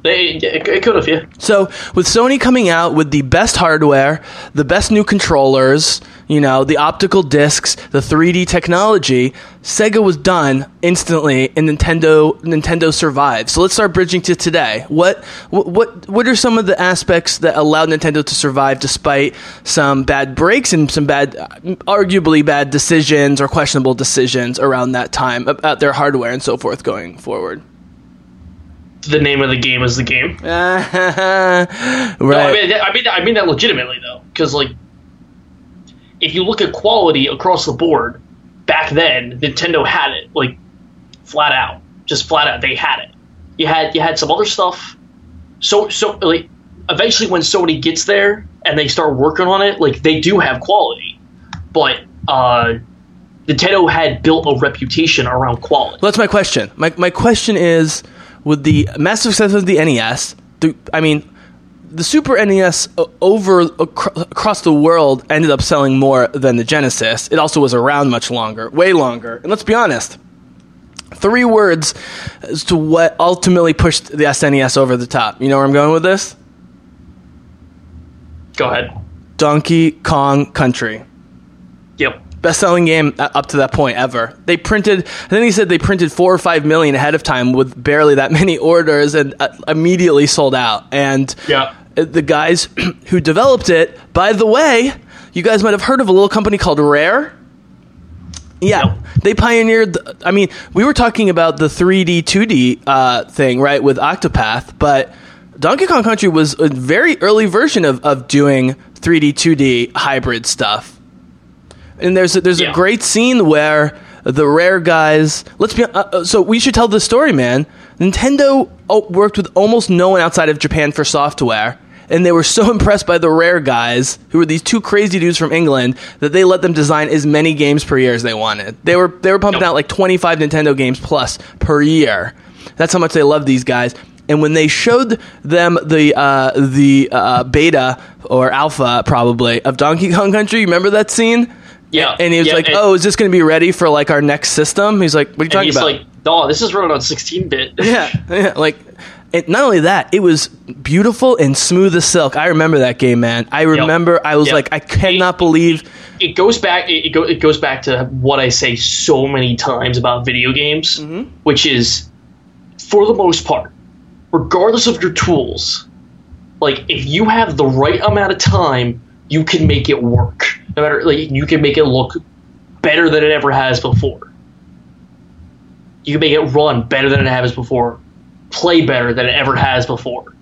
they, it, could have yeah So with Sony coming out with the best hardware, the best new controllers, you know, the optical discs, the 3D technology, Sega was done instantly, and Nintendo Nintendo survived. So let's start bridging to today. What what, what are some of the aspects that allowed Nintendo to survive despite some bad breaks and some bad, arguably bad decisions or questionable decisions around that time about their hardware and so forth going forward? The name of the game is the game right. No, I mean, that- I mean, that- I mean that legitimately though, because like, if you look at quality across the board, back then Nintendo had it like flat out, just flat out. They had it. You had you had some other stuff. So so like, eventually when Sony gets there and they start working on it, like they do have quality, but uh, Nintendo had built a reputation around quality. Well, that's my question. My my question is, with the massive success of the NES, the, I mean, the Super NES over across the world ended up selling more than the Genesis. It also was around much longer, way longer. And let's be honest, Three words as to what ultimately pushed the SNES over the top. You know where I'm going with this? Go ahead. Donkey Kong Country. Yep. Best selling game up to that point ever. They printed, I think he said they printed four or five million ahead of time with barely that many orders and uh, immediately sold out. And Yeah. uh, the guys who developed it, by the way, you guys might have heard of a little company called Rare. Yeah, they pioneered. I mean, we were talking about the 3D, 2D uh, thing, right, with Octopath, but Donkey Kong Country was a very early version of, of doing 3D, 2D hybrid stuff. And there's a, there's a great scene where the Rare guys. Let's be. Uh, uh, so we should tell the story, man. Nintendo oh, worked with almost no one outside of Japan for software. And they were so impressed by the Rare guys, who were these two crazy dudes from England, that they let them design as many games per year as they wanted. They were they were pumping out like 25 Nintendo games plus per year. That's how much they love these guys. And when they showed them the uh, the uh, beta or alpha probably of Donkey Kong Country, you remember that scene? Yeah. And he was Yeah, like, "Oh, is this going to be ready for like our next system?" He's like, "What are you talking he's about?" like, no, this is running on 16 bit. yeah, yeah, like. And not only that, it was beautiful and smooth as silk. I remember that game, man. I remember I was Yep. like, I cannot believe. it goes back it, it, go, it goes back to what I say so many times about video games, mm-hmm. which is for the most part, regardless of your tools, like if you have the right amount of time, you can make it work. No matter like you can make it look better than it ever has before. You can make it run better than it has before, play better than it ever has before.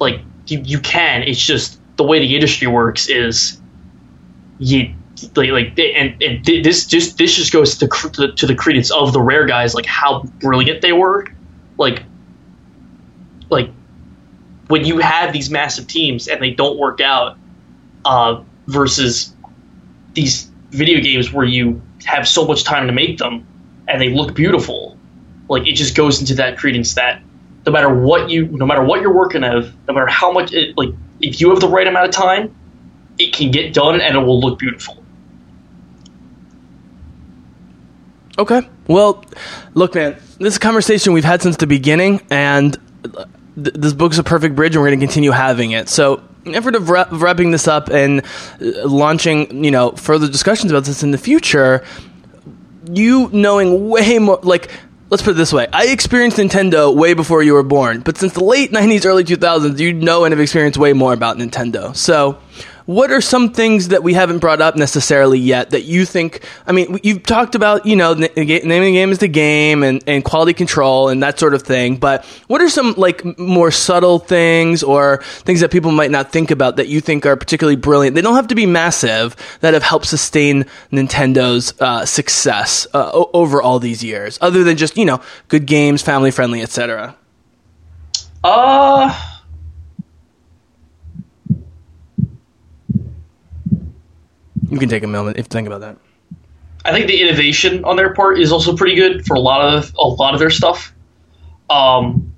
Like you, you can. It's just the way the industry works is you like like and, and this just this just goes to, to to the credence of the rare guys like how brilliant they were like like when you have these massive teams and they don't work out uh, versus these video games where you have so much time to make them and they look beautiful like it just goes into that credence that no matter what you no matter what you're working of no matter how much it like if you have the right amount of time it can get done and it will look beautiful Okay. Well, look, man, this is a conversation we've had since the beginning, and th- this book's a perfect bridge, and we're going to continue having it. So, in effort of wrap- of wrapping this up and uh, launching, you know, further discussions about this in the future, you knowing way more, like, let's put it this way: I experienced Nintendo way before you were born, but since the late '90s, early 2000s, you know and have experienced way more about Nintendo. So. What are some things that we haven't brought up necessarily yet that you think? I mean, you've talked about, you know, naming the game is the game and, and quality control and that sort of thing. But what are some like more subtle things or things that people might not think about that you think are particularly brilliant? They don't have to be massive that have helped sustain Nintendo's uh, success uh, over all these years, other than just you know good games, family friendly, etc. uh You can take a moment if think about that. I think the innovation on their part is also pretty good for a lot of a lot of their stuff. Um,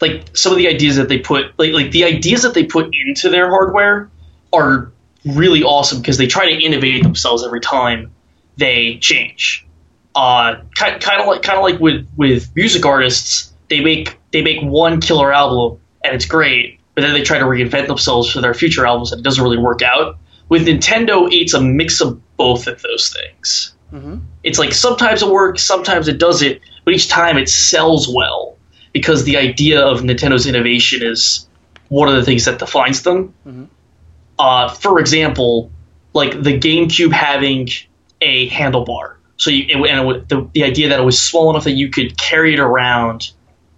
like some of the ideas that they put, like like the ideas that they put into their hardware are really awesome because they try to innovate themselves every time they change. Uh, kind kind of like kind of like with with music artists, they make they make one killer album and it's great, but then they try to reinvent themselves for their future albums and it doesn't really work out. With Nintendo, it's a mix of both of those things. Mm-hmm. It's like sometimes it works, sometimes it doesn't, but each time it sells well because the idea of Nintendo's innovation is one of the things that defines them. Mm-hmm. Uh, for example, like the GameCube having a handlebar, so you it, and it, the, the idea that it was small enough that you could carry it around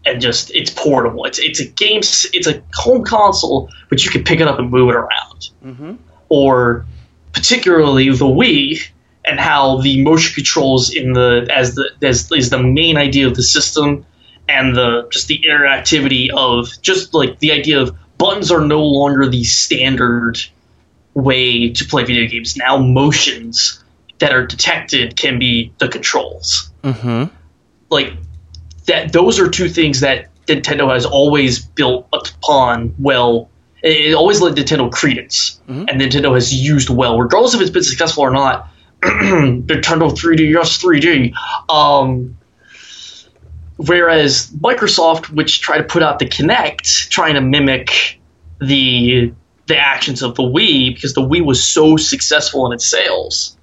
and just it's portable. It's it's a game, it's a home console, but you can pick it up and move it around. Mm-hmm. Or particularly the Wii and how the motion controls in the as the as is the main idea of the system and the just the interactivity of just like the idea of buttons are no longer the standard way to play video games. Now motions that are detected can be the controls. Mm-hmm. Like that those are two things that Nintendo has always built upon well it, always led Nintendo credence. And Nintendo has used well regardless if it's been successful or not. Nintendo 3D yes 3D um whereas Microsoft, which tried to put out the Kinect, trying to mimic the the actions of the Wii, because the Wii was so successful in its sales,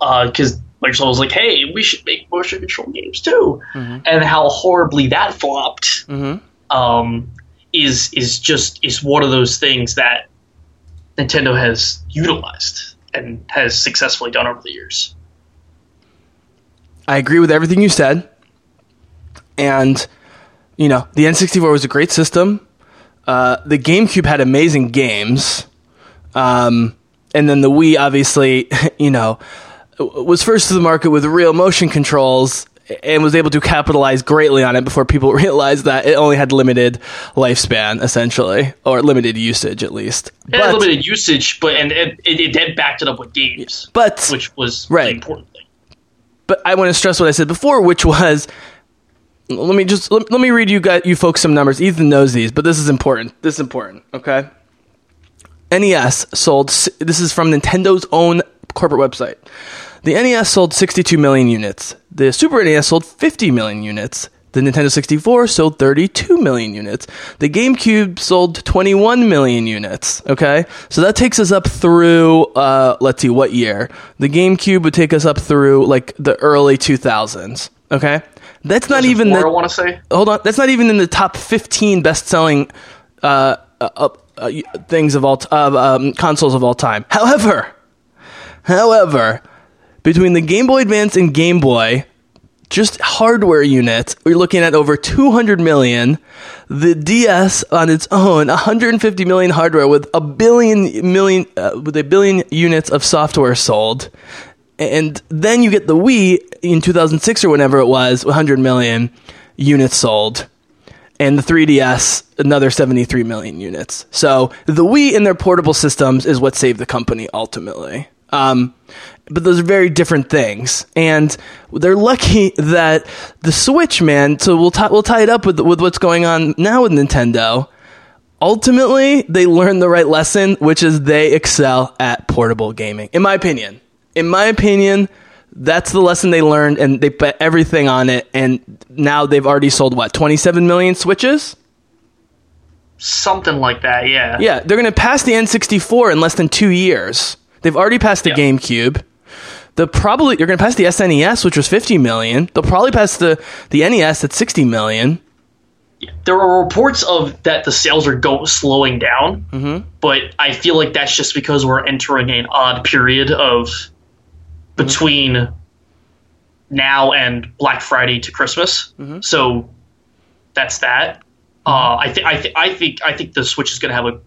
because Microsoft was like, "Hey, we should make motion control games too," and how horribly that flopped. Um, is is just is one of those things that Nintendo has utilized and has successfully done over the years. I agree with everything you said. And, you know, the N64 was a great system. Uh, the GameCube had amazing games. Um, and then the Wii, obviously, you know, was first to the market with real motion controls and was able to capitalize greatly on it before people realized that it only had limited lifespan, essentially, or limited usage at least. It had limited usage, but and it, it, it then backed it up with games, but which was Right. the important thing. but I want to stress what I said before, which was let me just let, let me read you guys you folks some numbers. Ethan knows these, but this is important. This is important, okay? NES sold this is from Nintendo's own corporate website. The NES sold 62 million units. The Super NES sold 50 million units. The Nintendo 64 sold 32 million units. The GameCube sold 21 million units. Okay, so that takes us up through. Uh, let's see, what year? The GameCube would take us up through like the early 2000s. Okay, that's not even the I want to say, hold on. That's not even in the top 15 best-selling uh, uh, uh, uh, things of all t- um, consoles of all time. However, however, between the Game Boy Advance and Game Boy, just hardware units, we're looking at over 200 million. The DS on its own, 150 million hardware with a billion million uh, with a billion units of software sold. And then you get the Wii in 2006 or whenever it was, 100 million units sold. And the 3DS, another 73 million units. So the Wii and their portable systems is what saved the company ultimately. Um, but those are very different things, and they're lucky that the Switch, man. So we'll tie we'll tie it up with with what's going on now with Nintendo. Ultimately, they learned the right lesson, which is they excel at portable gaming. In my opinion, in my opinion, that's the lesson they learned, and they bet everything on it. And now they've already sold what 27 million Switches. something like that. Yeah. Yeah, they're going to pass the N64 in less than two years. They've already passed the Yeah. GameCube. They'll probably they're going to pass the SNES, which was 50 million. They'll probably pass the the NES at 60 million. There are reports of that the sales are go slowing down, Mm-hmm. but I feel like that's just because we're entering an odd period of between now and Black Friday to Christmas. Mm-hmm. So that's that. Uh, I think I think I think I think the Switch is going to have a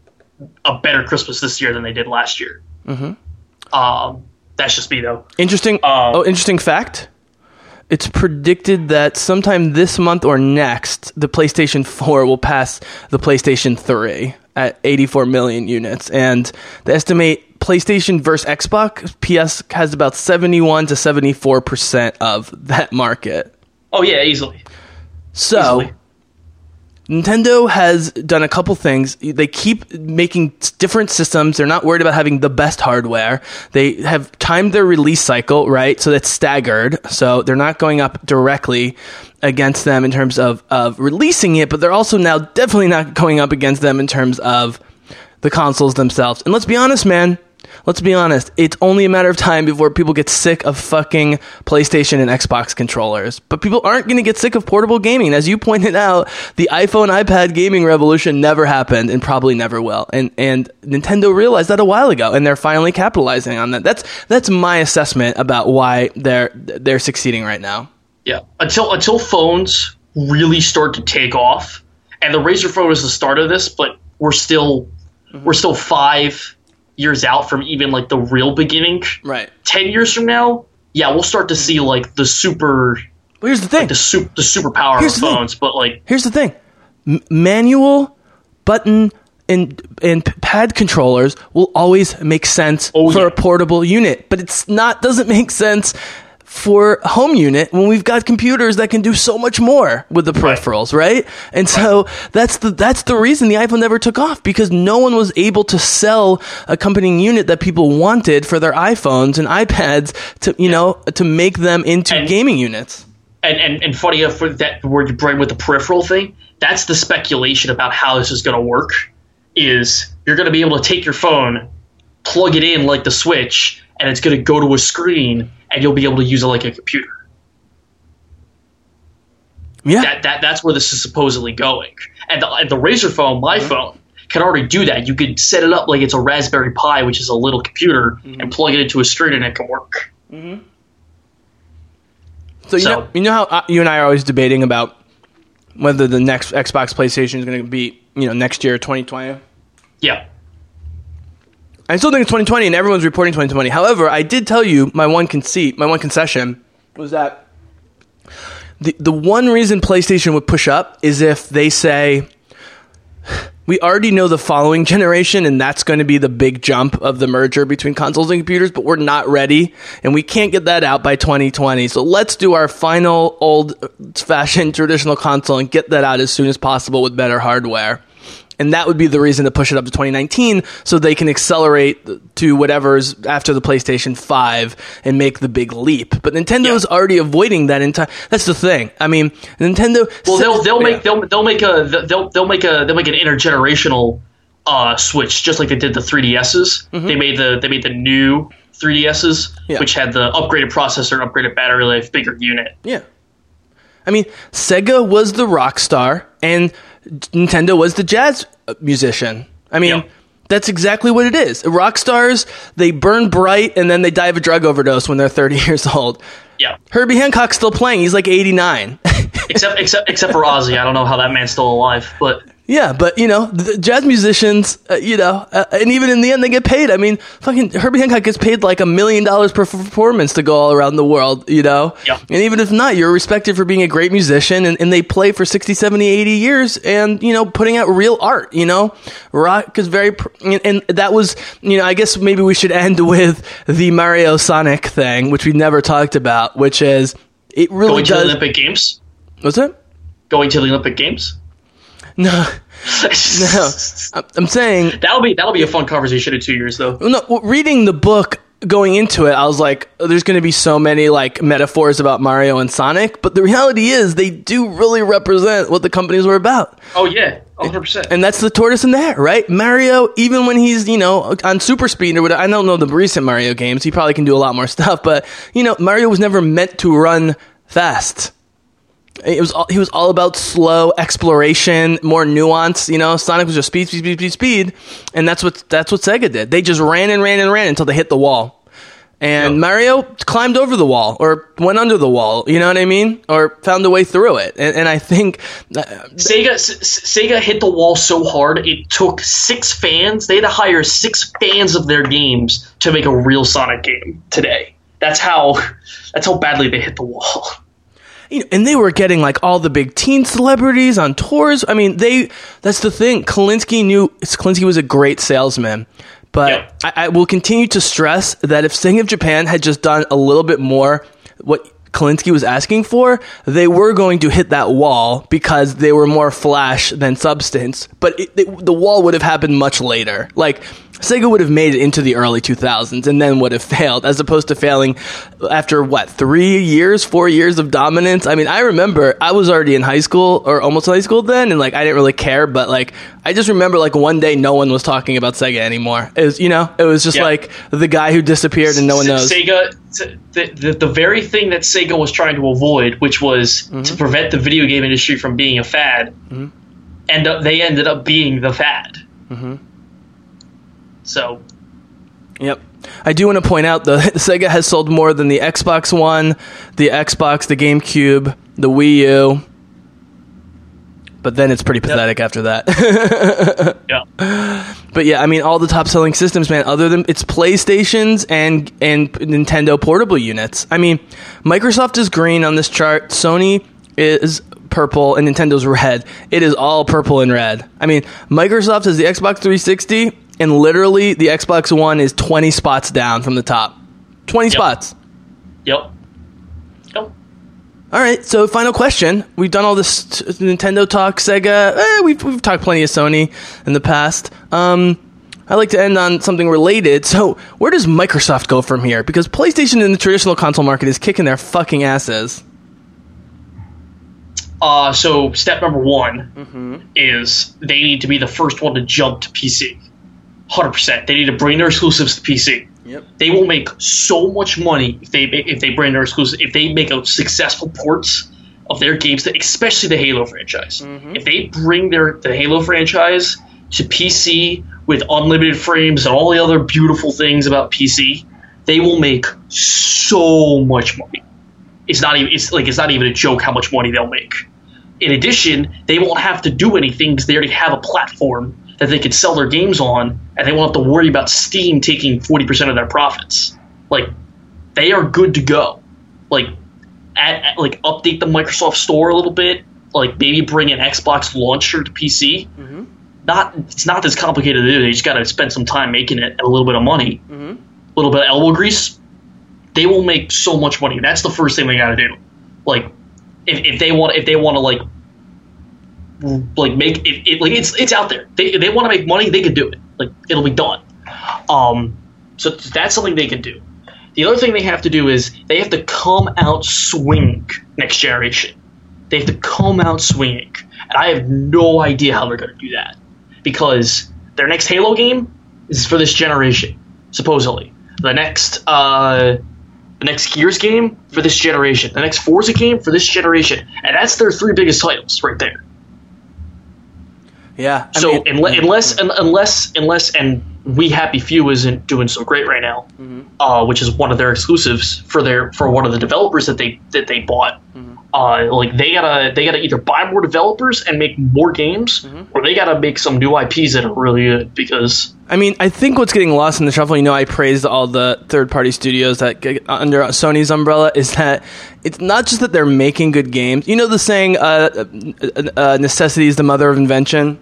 a better Christmas this year than they did last year. Mm-hmm. Um, that's just me though. Interesting. Um, oh, interesting fact. It's predicted that sometime this month or next, the PlayStation 4 will pass the PlayStation 3 at 84 million units, and the estimate PlayStation versus Xbox, PS has about 71 to 74 percent of that market. Oh yeah, easily. So, Easily. Nintendo has done a couple things. They keep making different systems. They're not worried about having the best hardware. They have timed their release cycle, right? So that's staggered. So they're not going up directly against them in terms of, of releasing it, but they're also now definitely not going up against them in terms of the consoles themselves. And let's be honest, man. Let's be honest. It's only a matter of time before people get sick of fucking PlayStation and Xbox controllers. But people aren't going to get sick of portable gaming. As you pointed out, the iPhone iPad gaming revolution never happened and probably never will. And and Nintendo realized that a while ago and they're finally capitalizing on that. That's that's my assessment about why they're they're succeeding right now. Yeah, until until phones really start to take off, and the Razer phone was the start of this, but we're still we're still five years out from even like the real beginning. Right. Ten years from now, yeah, we'll start to mm-hmm. see like the super But here's the thing. the super the superpower Here's of the thing. phones, but like Here's the thing: M- manual, button, and and pad controllers will always make sense Oh, for yeah. a portable unit, but it's not doesn't make sense for home unit when we've got computers that can do so much more with the peripherals, right? And so that's the that's the reason the iPhone never took off because no one was able to sell a accompanying unit that people wanted for their iPhones and iPads to you know to make them into And- gaming units. and, and, and funny enough, for that word you bring with the peripheral thing, that's the speculation about how this is going to work. Is you're going to be able to take your phone, plug it in like the Switch, and it's going to go to a screen, and you'll be able to use it like a computer. Yeah. That, that that's where this is supposedly going. And the, and the Razer phone, my Mm-hmm. phone, can already do that. You could set it up like it's a Raspberry Pi, which is a little computer, Mm-hmm. and plug it into a screen, and it can work. So you So- know, you know how uh, you and I are always debating about whether the next Xbox PlayStation is going to be, you know, next year, 2020. Yeah. I still think it's 2020, and everyone's reporting 2020. However, I did tell you my one conceit, my one concession was that the the one reason PlayStation would push up is if they say we already know the following generation, and that's going to be the big jump of the merger between consoles and computers, but we're not ready, and we can't get that out by 2020. So let's do our final old fashioned traditional console and get that out as soon as possible with better hardware. And that would be the reason to push it up to 2019 so they can accelerate to whatever's after the PlayStation 5 and make the big leap. But Nintendo's Yeah. already avoiding that entire. That's the thing. I mean, Nintendo. Well, they'll they'll Yeah. make they'll they'll make a they'll they'll make a they'll make an intergenerational uh, switch, just like they did the 3DSs. They made the they made the new 3DSs, Mm-hmm. Yeah. which had the upgraded processor, upgraded battery life, bigger unit. Yeah. I mean, Sega was the rock star and Nintendo was the jazz uh, musician. I mean, that's exactly what it is. Rock stars, they burn bright and then they die of a drug overdose when they're 30 years old. Yeah, Herbie Hancock's still playing. He's like 89. except except except for Ozzy. I don't know how that man's still alive, but Yeah, but you know, the jazz musicians, uh, you know, uh, and even in the end, they get paid. I mean, fucking Herbie Hancock gets paid like a million dollars per performance to go all around the world, you know? Yeah. And even if not, you're respected for being a great musician, and, and they play for 60, 70, 80 years and, you know, putting out real art, you know? Rock is very, pr- and, and that was, you know, I guess maybe we should end with the Mario Sonic thing, which we never talked about, which is, it really going to the does. Olympic Games, What's it? going to the Olympic Games. No, no. I'm- saying That'll be that'll be a fun conversation in two years, though. no, reading the book going into it, I was like, oh, there's going to be so many like metaphors about Mario and Sonic, but the reality is they do really represent what the companies were about. Oh yeah, 100. percent And that's the tortoise and the hare, right? Mario, even when he's, you know, on super speed or whatever, I don't know the recent Mario games. He probably can do a lot more stuff, but, you know, Mario was never meant to run fast. It was all, he was all about slow exploration, more nuance. You know, Sonic was just speed, speed, speed, speed, speed, and that's what that's what Sega did. They just ran and ran and ran until they hit the wall. And Yep. Mario climbed over the wall or went under the wall. You know what I mean? Or found a way through it. And, and I think uh, Sega S- S- Sega hit the wall so hard it took six fans. They had to hire six fans of their games to make a real Sonic game today. That's how that's how badly they hit the wall. you know, and they were getting like all the big teen celebrities on tours. I mean, they that's the thing. Kalinske knew Kalinske was a great salesman. But Yep. I, I will continue to stress that if Sega of Japan had just done a little bit more what Kalinske was asking for, they were going to hit that wall because they were more flash than substance. But it, it, the wall would have happened much later. Like Sega would have made it into the early 2000s and then would have failed, as opposed to failing after what three years, four years of dominance. I mean, I remember I was already in high school or almost high school then, and like I didn't really care. But like I just remember like one day no one was talking about Sega anymore. It was you know it was just Yeah. like the guy who disappeared and no one knows. Sega, the, the, the very thing that Sega was trying to avoid, which was Mm-hmm. to prevent the video game industry from being a fad, and uh, they ended up being the fad. Mm-hmm. So Yep. I do want to point out the Sega has sold more than the Xbox One, the Xbox, the GameCube, the Wii U. But then it's pretty pathetic after that. yeah, but yeah, I mean all the top selling systems, man, other than it's PlayStations and and Nintendo portable units. I mean, Microsoft is green on this chart, Sony is purple and Nintendo's red. It is all purple and red. I mean, Microsoft has the Xbox 360 and literally the Xbox One is 20 spots down from the top. 20 spots. yep, yep. All right, so final question. We've done all this Nintendo talk, Sega. Eh, we've we've talked plenty of Sony in the past. Um, I like to end on something related. So, where does Microsoft go from here? Because PlayStation in the traditional console market is kicking their fucking asses. Uh, so step number one is they need to be the first one to jump to PC. Hundred percent. They need to bring their exclusives to PC. Yep. They will make so much money if they if they bring their exclusives if they make a successful ports of their games, that especially the Halo franchise. Mm-hmm. If they bring their the Halo franchise to PC with unlimited frames and all the other beautiful things about PC, they will make so much money. It's not even it's like it's not even a joke how much money they'll make. In addition, they won't have to do anything because they already have a platform that they could sell their games on, and they won't have to worry about Steam taking forty percent of their profits. Like, they are good to go. Like, add, add- like update the Microsoft Store a little bit. Like, maybe bring an Xbox launcher to PC. Mm-hmm. Not it's not this complicated to do. They just got to spend some time making it and a little bit of money, a little bit of elbow grease. They will make so much money. That's the first thing they got to do. Like, if, if they want if they want to like like make it, it like it's it's out there. They they want to make money, they can do it. Like it'll be done. Um, so that's something they can do. The other thing they have to do is they have to come out swinging next generation. They have to come out swinging, and I have no idea how they're going to do that because their next Halo game is for this generation, supposedly. The next uh, the next Gears game for this generation, the next Forza game for this generation, and that's their three biggest titles right there. Yeah. I So mean- unle- unless un- unless unless and We Happy Few isn't doing so great right now, uh, which is one of their exclusives for their for one of the developers that they that they bought. Uh, like they gotta they gotta either buy more developers and make more games, or they gotta make some new IPs that are really good because I mean, I think what's getting lost in the shuffle, you know, I praised all the third party studios that get under Sony's umbrella, is that it's not just that they're making good games. You know, the saying, uh, uh, uh, necessity is the mother of invention?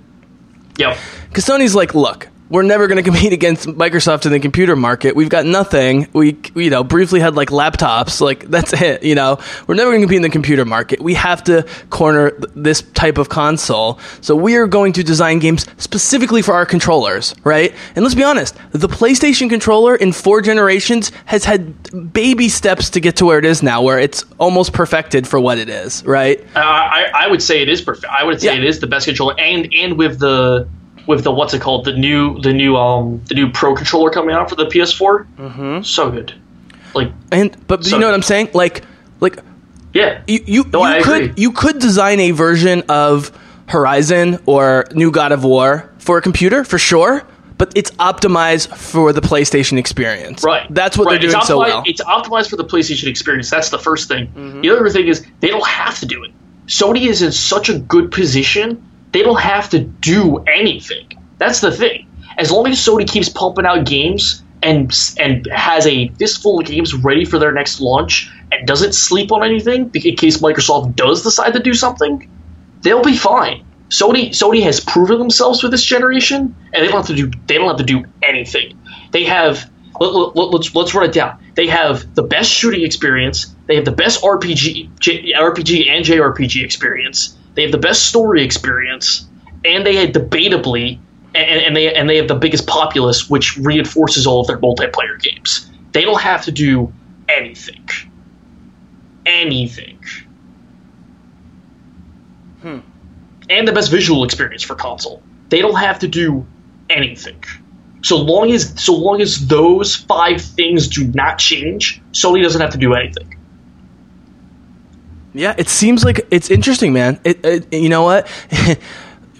Yep. Because Sony's like, look, we're never going to compete against Microsoft in the computer market. We've got nothing. We, you know, briefly had like laptops. Like that's it. You know, we're never going to compete in the computer market. We have to corner th- this type of console. So we are going to design games specifically for our controllers, right? And let's be honest, the PlayStation controller in four generations has had baby steps to get to where it is now, where it's almost perfected for what it is, right? Uh, I, I would say it is perfect. I would say Yeah. it is the best controller, and and with the with the what's it called the new the new um the new Pro controller coming out for the PS4. Mm-hmm. So good. Like And but So- you know what I'm saying? Like, like yeah, you you, No, you could agree. you could design a version of Horizon or New God of War for a computer for sure, but it's optimized for the PlayStation experience. right. That's what right. they're doing it's so optimized, well. It's optimized for the PlayStation experience. That's the first thing. Mm-hmm. The other thing is they don't have to do it. Sony is in such a good position. They don't have to do anything. That's the thing. As long as Sony keeps pumping out games and and has a fistful of games ready for their next launch and doesn't sleep on anything in case Microsoft does decide to do something, they'll be fine. Sony Sony has proven themselves with this generation, and they don't have to do they don't have to do anything. They have let, let, let's let's run it down. They have the best shooting experience. They have the best RPG J, RPG and JRPG experience. They have the best story experience, and they had debatably and, and they and they have the biggest populace, which reinforces all of their multiplayer games. They don't have to do anything. Anything. Hmm. and the best visual experience for console. They don't have to do anything. So long as so long as those five things do not change, Sony doesn't have to do anything. Yeah, it seems like it's interesting, man. It, it you know what?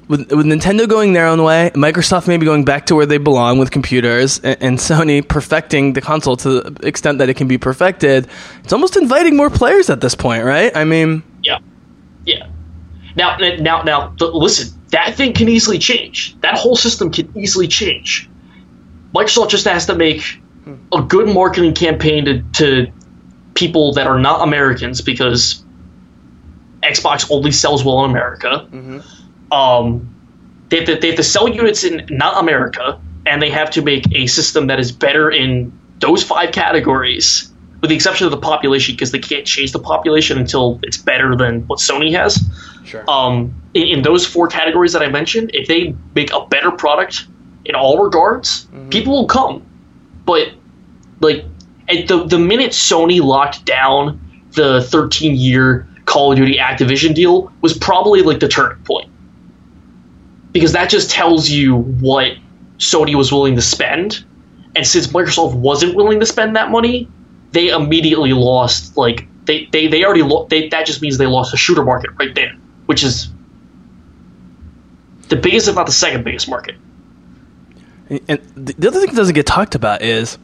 with, with Nintendo going their own way, Microsoft maybe going back to where they belong with computers, and, and Sony perfecting the console to the extent that it can be perfected, it's almost inviting more players at this point, right? I mean, Yeah, yeah. Now, now, now, listen. That thing can easily change. That whole system can easily change. Microsoft just has to make a good marketing campaign to, to people that are not Americans because Xbox only sells well in America. Um, they have, to, they have to sell units in not America, and they have to make a system that is better in those five categories, with the exception of the population, because they can't change the population until it's better than what Sony has. Sure. Um, in, in those four categories that I mentioned, if they make a better product in all regards, people will come. But like at the the minute Sony locked down the 13 year Call of Duty Activision deal was probably like the turning point. Because that just tells you what Sony was willing to spend. And since Microsoft wasn't willing to spend that money, they immediately lost like they they, they already lo- they, that just means they lost the shooter market right there, which is the biggest if not the second biggest market. And the other thing that doesn't get talked about is,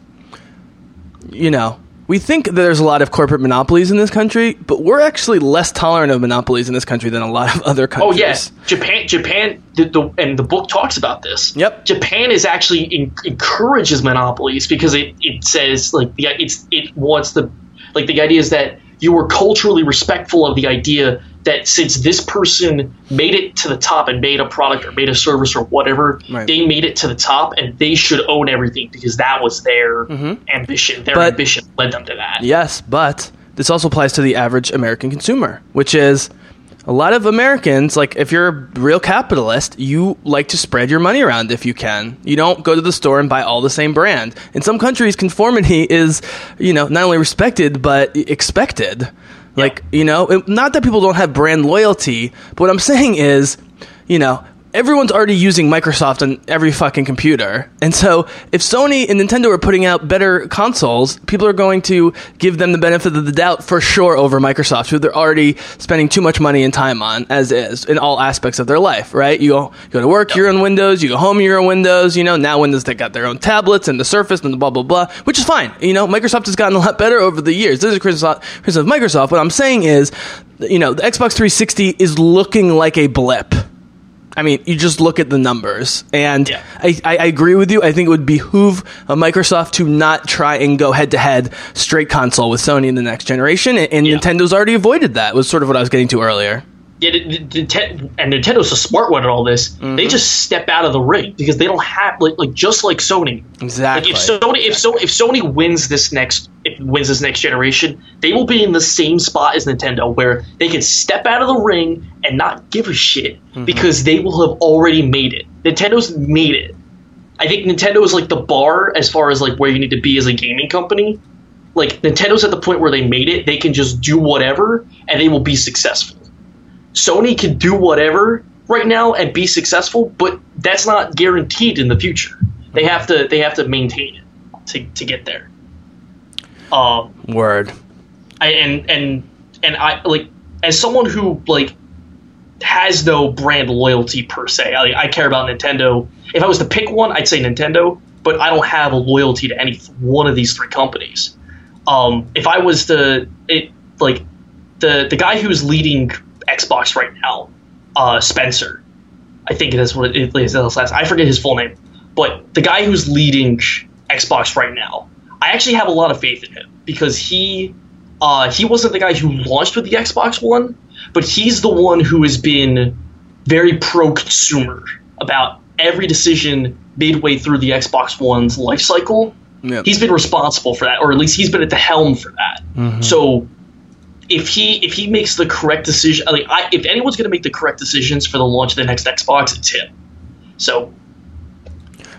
you know, we think that there's a lot of corporate monopolies in this country, but we're actually less tolerant of monopolies in this country than a lot of other oh, countries. Oh countries. yes, Japan. Japan. The, the, and the book talks about this. Yep. Japan is actually in, encourages monopolies because it, it says like the it's it wants the like the idea is that you were culturally respectful of the idea that since this person made it to the top and made a product or made a service or whatever, Right. they made it to the top and they should own everything because that was their ambition. Their Mm-hmm. But- ambition led them to that. Yes, but this also applies to the average American consumer, which is a lot of Americans, like if you're a real capitalist, you like to spread your money around if you can. You don't go to the store and buy all the same brand. In some countries, conformity is, you know, not only respected, but expected. Like, you know, not that people don't have brand loyalty, but what I'm saying is, you know, everyone's already using Microsoft on every fucking computer. And so if Sony and Nintendo are putting out better consoles, people are going to give them the benefit of the doubt for sure over Microsoft, who they're already spending too much money and time on as is in all aspects of their life, right? You go, you go to work, you're on Windows, you go home, you're on Windows, you know, now Windows, they got their own tablets and the Surface and the blah, blah, blah, which is fine. You know, Microsoft has gotten a lot better over the years. This is criticism criticism of Microsoft. What I'm saying is, you know, the Xbox 360 is looking like a blip. I mean, you just look at the numbers, and Yeah. I, I, agree with you. I think it would behoove uh, Microsoft to not try and go head to head straight console with Sony in the next generation, and, and Yeah. Nintendo's already avoided that. Was sort of what I was getting to earlier. Yeah, the- the- Ninten- and Nintendo's a smart one in all this. Mm-hmm. They just step out of the ring because they don't have like like just like Sony. Exactly. Like if Sony if so if Sony wins this next if wins this next generation, they will be in the same spot as Nintendo where they can step out of the ring and not give a shit Mm-hmm. because they will have already made it. Nintendo's made it. I think Nintendo is like the bar as far as like where you need to be as a gaming company. Like Nintendo's at the point where they made it, they can just do whatever and they will be successful. Sony can do whatever right now and be successful, but that's not guaranteed in the future. They have to they have to maintain it to, to get there. Um, Word. I, and and and I like as someone who like has no brand loyalty per se. I, I care about Nintendo. If I was to pick one, I'd say Nintendo, but I don't have a loyalty to any one of these three companies. Um, if I was to it like the the guy who's leading Xbox right now, uh, Spencer, I think that's what it is. his last- I forget his full name, but the guy who's leading Xbox right now, I actually have a lot of faith in him because he uh, he wasn't the guy who launched with the Xbox One, but he's the one who has been very pro-consumer about every decision midway through the Xbox One's life cycle. Yep. He's been responsible for that, or at least he's been at the helm for that. So if he if he makes the correct decision, like I, if anyone's going to make the correct decisions for the launch of the next Xbox, it's him. So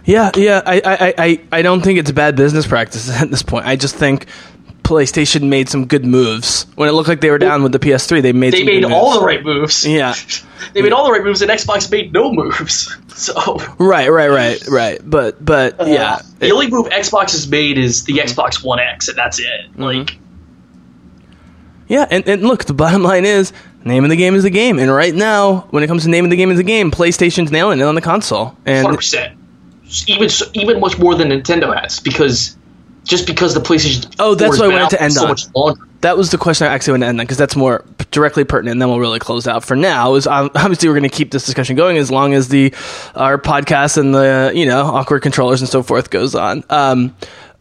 Yeah, yeah. I, I, I, I don't think it's bad business practice at this point. I just think PlayStation made some good moves when it looked like they were down with the PS3. They made they made all the right moves. Yeah. they made all the right moves, and Xbox made no moves. So Right, right, right, right. But but yeah, Uh, the only move Xbox has made is the Xbox One X, and that's it. Like Yeah, and, and look, the bottom line is name of the game is the game. And right now, when it comes to name of the game is the game, PlayStation's nailing it on the console. And hundred percent, even even much more than Nintendo has because just because the PlayStation. Oh, that's 4 has what I wanted to end so on. much longer. that was the question I actually wanted to end on because that's more directly pertinent. And then we'll really close out. For now, is obviously we're going to keep this discussion going as long as the our podcast and the you know awkward controllers and so forth goes on. Um,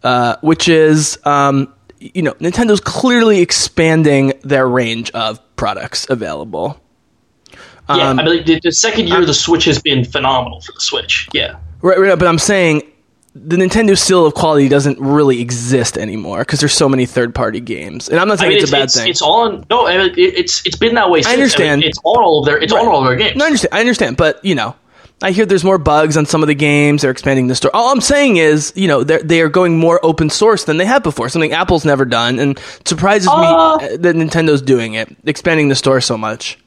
uh, which is um, you know Nintendo's clearly expanding their range of products available. Yeah, Um, I mean, the, the second year the Switch has been phenomenal for the Switch. Yeah, Right, right, but I'm saying the Nintendo seal of quality doesn't really exist anymore because there's so many third party games. And I'm not I saying mean, it's, it's, a bad it's, thing. it's all on. No, I mean, it, it's it's been that way. Since. I understand. it's on all of their. It's on all of their games. no, I understand. I understand, but you know, I hear there's more bugs on some of the games. They're expanding the store. All I'm saying is, you know, they're, they are going more open source than they have before. Something Apple's never done, and surprises Uh. me that Nintendo's doing it, expanding the store so much.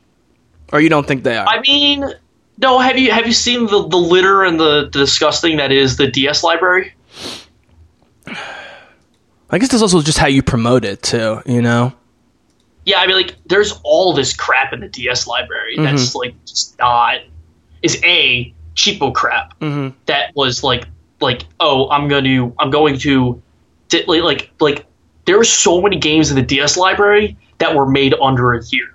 Or you don't think they are? I mean, no. Have you have you seen the the litter and the, the disgusting that is the DS library? I guess that's also just how you promote it too. You know? Yeah, I mean, like, there's all this crap in the DS library that's like just not is a cheapo crap mm-hmm. that was like like oh I'm going to I'm going to like like there are so many games in the DS library that were made under a year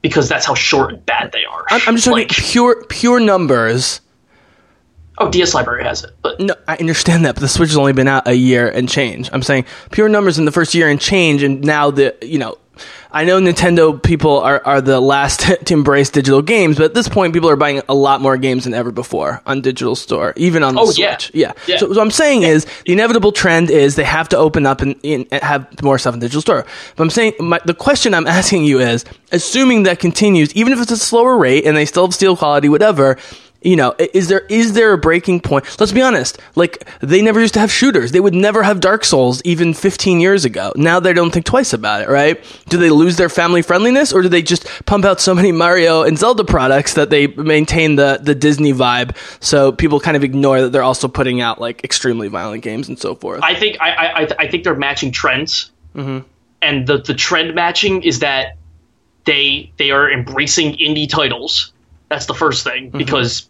because that's how short and bad they are. I'm, I'm just talking like, pure pure numbers. oh DS library has it, but No, I understand that, but the Switch has only been out a year and change. I'm saying pure numbers in the first year and change, and now the you know, I know Nintendo people are, are the last to embrace digital games, but at this point, people are buying a lot more games than ever before on digital store, even on the Oh, yeah. Switch. Yeah. Yeah. So, what I'm saying is the inevitable trend is they have to open up and, and have more stuff in digital store. But I'm saying my, the question I'm asking you is, assuming that continues, even if it's a slower rate and they still have steel quality, whatever you know, is there is there a breaking point? Let's be honest. Like they never used to have shooters. They would never have Dark Souls even 15 years ago. Now they don't think twice about it, right? Do they lose their family friendliness, or do they just pump out so many Mario and Zelda products that they maintain the the Disney vibe? So people kind of ignore that they're also putting out like extremely violent games and so forth. I think I I, I- I think they're matching trends, mm-hmm. and the the trend matching is that they they are embracing indie titles. That's the first thing mm-hmm. because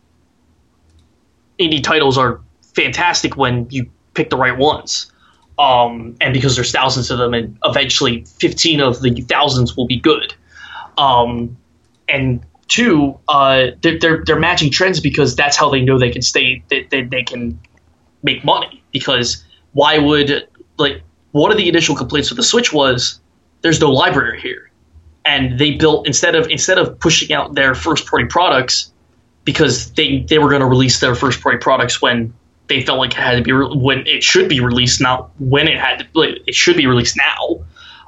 indie titles are fantastic when you pick the right ones. Um, and because there's thousands of them, and eventually 15 of the thousands will be good. Um, and two, uh, they're, they're they're matching trends because that's how they know they can stay. They, they, they can make money because why would like one of the initial complaints with the Switch was there's no library here, and they built instead of instead of pushing out their first party products because they they were going to release their first party products when they felt like it had to be re- when it should be released, not when it had to. like, It should be released now.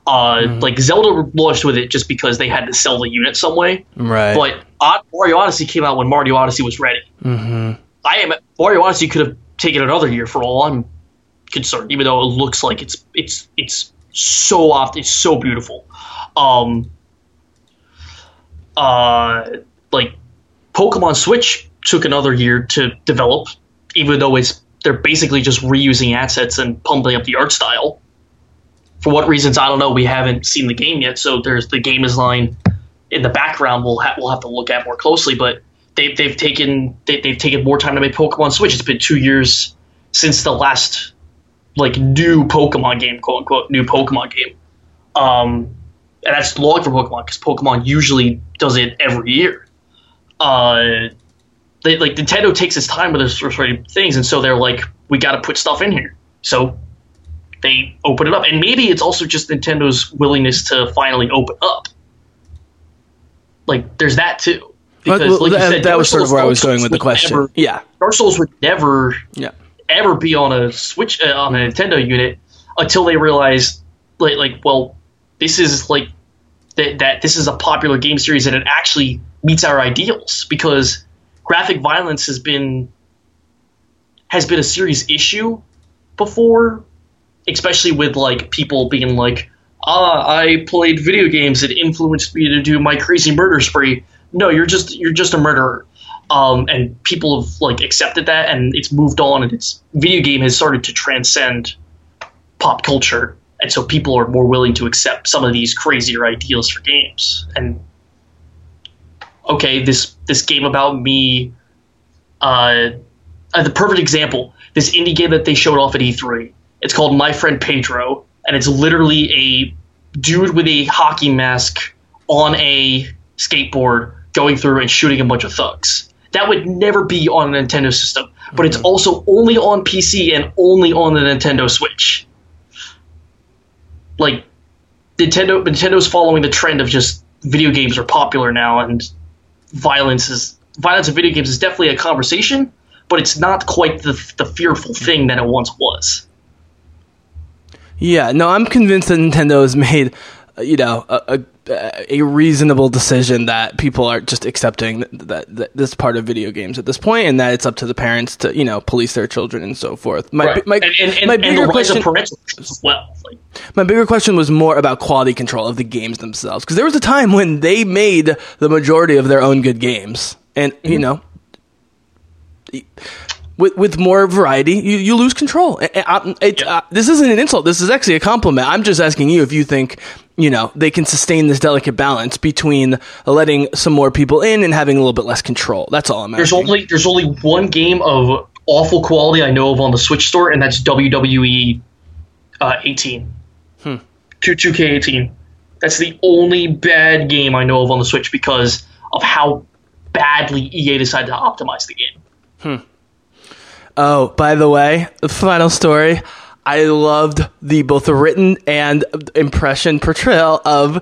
Uh, Like Zelda launched with it just because they had to sell the unit some way. right. But Od- Mario Odyssey came out when Mario Odyssey was ready. Mm-hmm. I am Mario Odyssey could have taken another year for all I'm concerned, even though it looks like it's it's it's so off, it's so beautiful. Um, uh, like Pokemon Switch took another year to develop, even though it's they're basically just reusing assets and pumping up the art style. For what reasons I don't know. We haven't seen the game yet, so there's the game design in the background. We'll ha- we'll have to look at more closely, but they've they've taken they, they've taken more time to make Pokemon Switch. It's been two years since the last like new Pokemon game, quote unquote, new Pokemon game. Um, and that's long for Pokemon because Pokemon usually does it every year. Uh, they, like Nintendo takes its time with those sort of things, and so they're like, we got to put stuff in here. So they open it up, and maybe it's also just Nintendo's willingness to finally open up. Like, there's that too. Because, well, like you that, said, that was sort of where I was going with the question. never- yeah. Dark Souls would never Yeah. ever be on a Switch uh, on a Nintendo unit until they realize, like, like well, this is like that, that this is a popular game series and it actually meets our ideals because graphic violence has been has been a serious issue before, especially with like people being like, ah, I played video games that influenced me to do my crazy murder spree. No, you're just you're just a murderer. Um, and people have like accepted that, and it's moved on, and it's video game has started to transcend pop culture, and so people are more willing to accept some of these crazier ideals for games. And okay, this this game about me, uh, uh, the perfect example, this indie game that they showed off at E3. It's called My Friend Pedro, and it's literally a dude with a hockey mask on a skateboard going through and shooting a bunch of thugs. That would never be on a Nintendo system, but it's also only on PC and only on the Nintendo Switch. Like Nintendo Nintendo's following the trend of just video games are popular now and violence is violence in video games is definitely a conversation, but it's not quite the the fearful thing that it once was. Yeah, no, I'm convinced that Nintendo has made you know a, a, a reasonable decision that people are just accepting that, that this part of video games at this point, and that it's up to the parents to you know police their children and so forth. My Right. my, and, and, my and the bigger question of parental as well. Like, my bigger question was more about quality control of the games themselves because there was a time when they made the majority of their own good games, and Mm-hmm. you know. With, with more variety, you, you lose control. And I- it- Yeah. uh, this isn't an insult. This is actually a compliment. I'm just asking you if you think, you know, they can sustain this delicate balance between letting some more people in and having a little bit less control. That's all I'm there's asking. only there's only one game of awful quality I know of on the Switch store, and that's WWE uh, 18. Hmm. 2 2K18. That's the only bad game I know of on the Switch because of how badly EA decided to optimize the game. Oh, by the way, the final story. I loved the both the written and impression portrayal of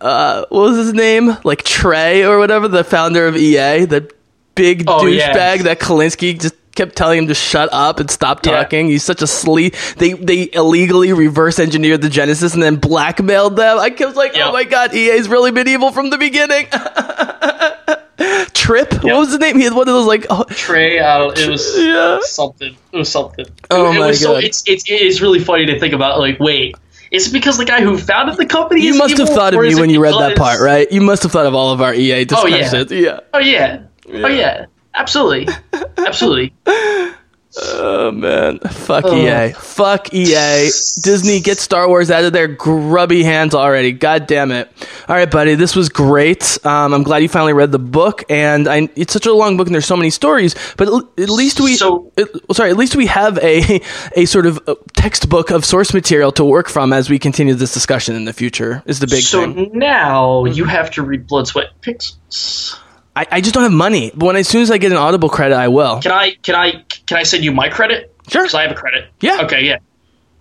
uh, what was his name, like Trey or whatever, the founder of EA, the big Oh, douchebag yeah. that Kalinske just kept telling him to shut up and stop Yeah. talking. He's such a slee. They they illegally reverse engineered the Genesis and then blackmailed them. I was like, Yeah. oh my god, EA's really been evil from the beginning. Trip, what was the name? He had one of those like oh, Trey, uh, it was Yeah. something. It was something. Oh it, it my was So, God. it's, it's it is really funny to think about. Like, wait, is it because the guy who founded the company? You must have thought of me when you read that part, right? You must have thought of all of our EA Oh, yeah. discussions. yeah. Oh yeah. Oh yeah. Absolutely. Absolutely. Oh man, fuck EA, fuck EA. Disney, get Star Wars out of their grubby hands already. God damn it! All right, buddy, this was great. Um, I'm glad you finally read the book, and I, it's such a long book, and there's so many stories. But at, at least we, So- at- sorry, at least we have a a sort of uh, textbook of source material to work from as we continue this discussion in the future. Is the big so thing. now you have to read Blood, Sweat, Pixels. I, I just don't have money, but when as soon as I get an Audible credit, I will. Can I can I can I send you my credit? Sure. Because I have a credit. Yeah. Okay. Yeah.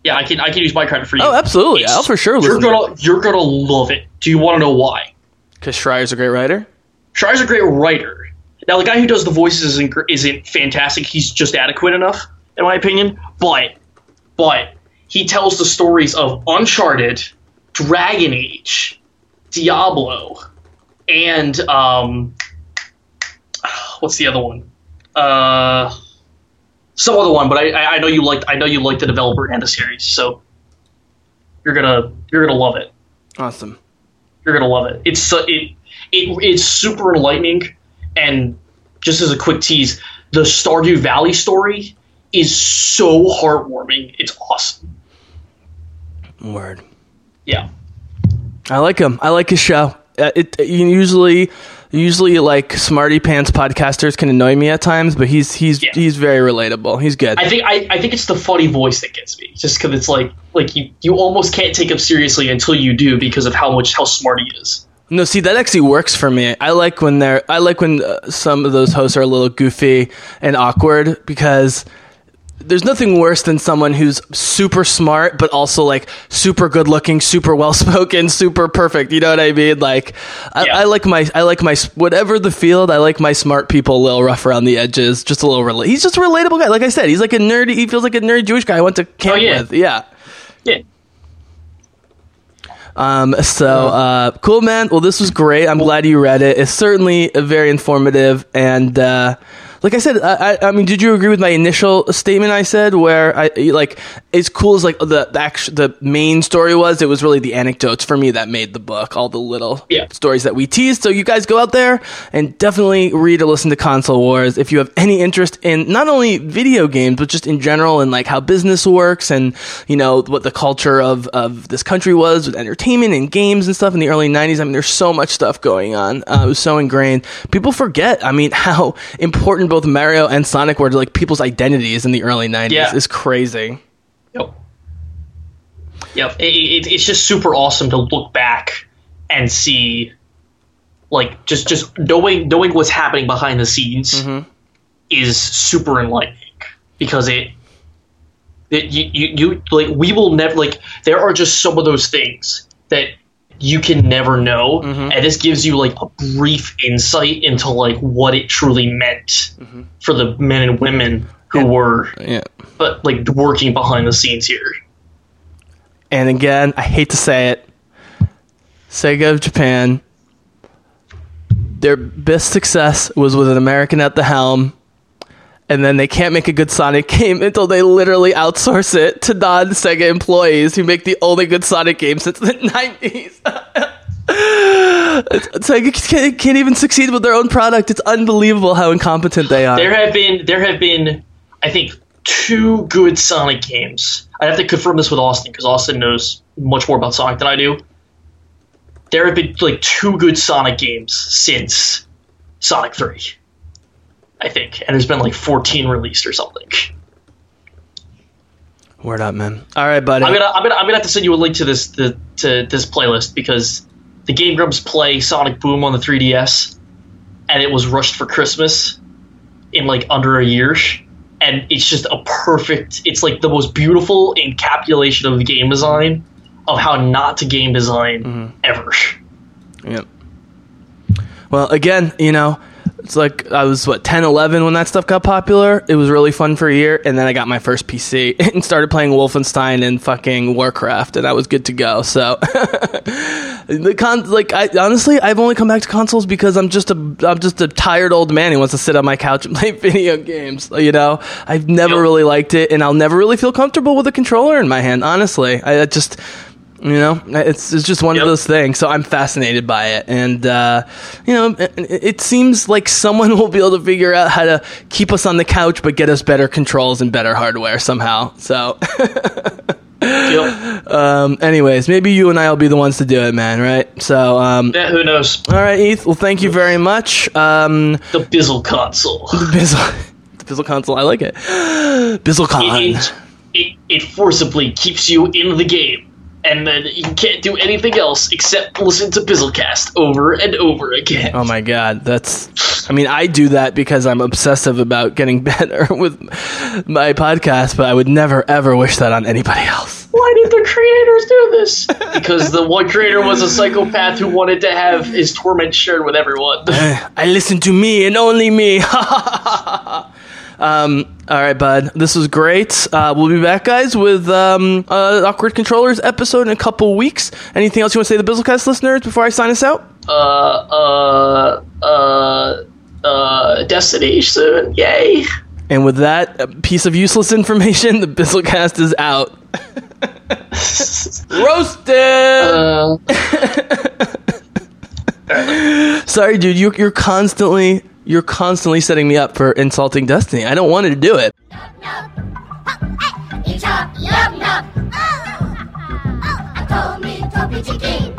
Yeah. I can I can use my credit for you. Oh, absolutely. I'll for sure You're to gonna you're gonna love it. Do you want to know why? Because Schreier's a great writer. Schreier's a great writer. Now, the guy who does the voices isn't, isn't fantastic. He's just adequate enough, in my opinion. But, but he tells the stories of Uncharted, Dragon Age, Diablo, and um, what's the other one? Uh, some other one. But I, I I know you liked I know you liked the developer and the series, so you're gonna you're gonna love it Awesome. you're gonna love it. It's so, it, it it's super enlightening, and just as a quick tease, the Stardew Valley story is so heartwarming. It's awesome. Word. Yeah, I like him. I like his show. Uh, it, you usually, usually like smarty pants podcasters can annoy me at times, but he's he's Yeah. he's very relatable. He's good. I think I, I think it's the funny voice that gets me, just because it's like like you you almost can't take him seriously until you do because of how much how smart he is. no, see that actually works for me. I like when they're. I like when uh, some of those hosts are a little goofy and awkward because. There's nothing worse than someone who's super smart, but also like super good looking, super well spoken, super perfect. You know what I mean? Like, I, Yeah. I like my, I like my, whatever the field, I like my smart people a little rough around the edges, just a little. Rela- he's just a relatable guy. Like I said, he's like a nerdy. He feels like a nerdy Jewish guy I went to camp Oh, yeah. with. Yeah. Yeah, Um, so, uh, cool, man. Well, this was great. I'm glad you read it. It's certainly very informative. And, uh, like I said, I, I, I mean, did you agree with my initial statement I said where I, like, as cool as like the, the actual, the main story was, it was really the anecdotes for me that made the book, all the little Yeah. stories that we teased. So you guys go out there and definitely read or listen to Console Wars if you have any interest in not only video games, but just in general and like how business works and, you know, what the culture of, of this country was with entertainment and games and stuff in the early 90s. I mean, there's so much stuff going on. Uh, it was so ingrained. People forget, I mean, how important both Mario and Sonic were like people's identities in the early 90s. Yeah. It's crazy. Yep. Yep. It, it, it's just super awesome to look back and see, like, just just knowing knowing what's happening behind the scenes mm-hmm. is super enlightening because it. It, you, you, you like we will never like there are just some of those things that you can never know mm-hmm. and this gives you like a brief insight into like what it truly meant mm-hmm. for the men and women who were Yeah. but like working behind the scenes here. And again, I hate to say it, Sega of Japan. Their best success was with an American at the helm, and then they can't make a good Sonic game until they literally outsource it to non Sega employees who make the only good Sonic game since the 90s. it's, it's like it can't, can't even succeed with their own product. It's unbelievable how incompetent they are. There have been there have been I think two good Sonic games. I have to confirm this with Austin because Austin knows much more about Sonic than I do. There have been like two good Sonic games since Sonic Three. I think, and there's been like 14 released or something. Word up, man. All right, buddy. I'm gonna, I'm gonna, I'm gonna have to send you a link to this, the, to this playlist because the Game Grumps play Sonic Boom on the 3DS, and it was rushed for Christmas in like under a year, and it's just a perfect. It's like the most beautiful encapsulation of game design of how not to game design mm-hmm. ever. Yep. Well, again, you know, it's like I was what 10, 11 when that stuff got popular. It was really fun for a year, and then I got my first PC and started playing Wolfenstein and fucking Warcraft, and I was good to go. So, the con like I honestly, I've only come back to consoles because I'm just a I'm just a tired old man who wants to sit on my couch and play video games. You know, I've never Yep. really liked it, and I'll never really feel comfortable with a controller in my hand. Honestly, I I just. You know, it's it's just one Yep. of those things. So I'm fascinated by it, and uh, you know, it, it seems like someone will be able to figure out how to keep us on the couch, but get us better controls and better hardware somehow. So, Yep. um, anyways, maybe you and I will be the ones to do it, man. Right? So, um, Yeah, who knows? all right, Eth. Well, thank you very much. Um, The Bizzle console. The Bizzle, the Bizzle console, I like it. BizzleCon. it, it, it forcibly keeps you in the game, and then you can't do anything else except listen to Bizzlecast over and over again. Oh my god, that's. I mean, I do that because I'm obsessive about getting better with my podcast, but I would never ever wish that on anybody else. Why did the creators do this? Because the one creator was a psychopath who wanted to have his torment shared with everyone. I listen to me and only me. um, all right, bud. This was great. Uh, we'll be back, guys, with um, uh, awkward controllers episode in a couple weeks. Anything else you want to say to the Bizzlecast listeners before I sign us out? Uh, uh, uh, uh, Destiny soon. Yay. And with that piece of useless information, the Bizzlecast is out. Roasted. Uh, Sorry, dude. You, you're constantly you're constantly setting me up for insulting Destiny. I don't want to do it. Yup, yup. Oh, oh, oh, I told me.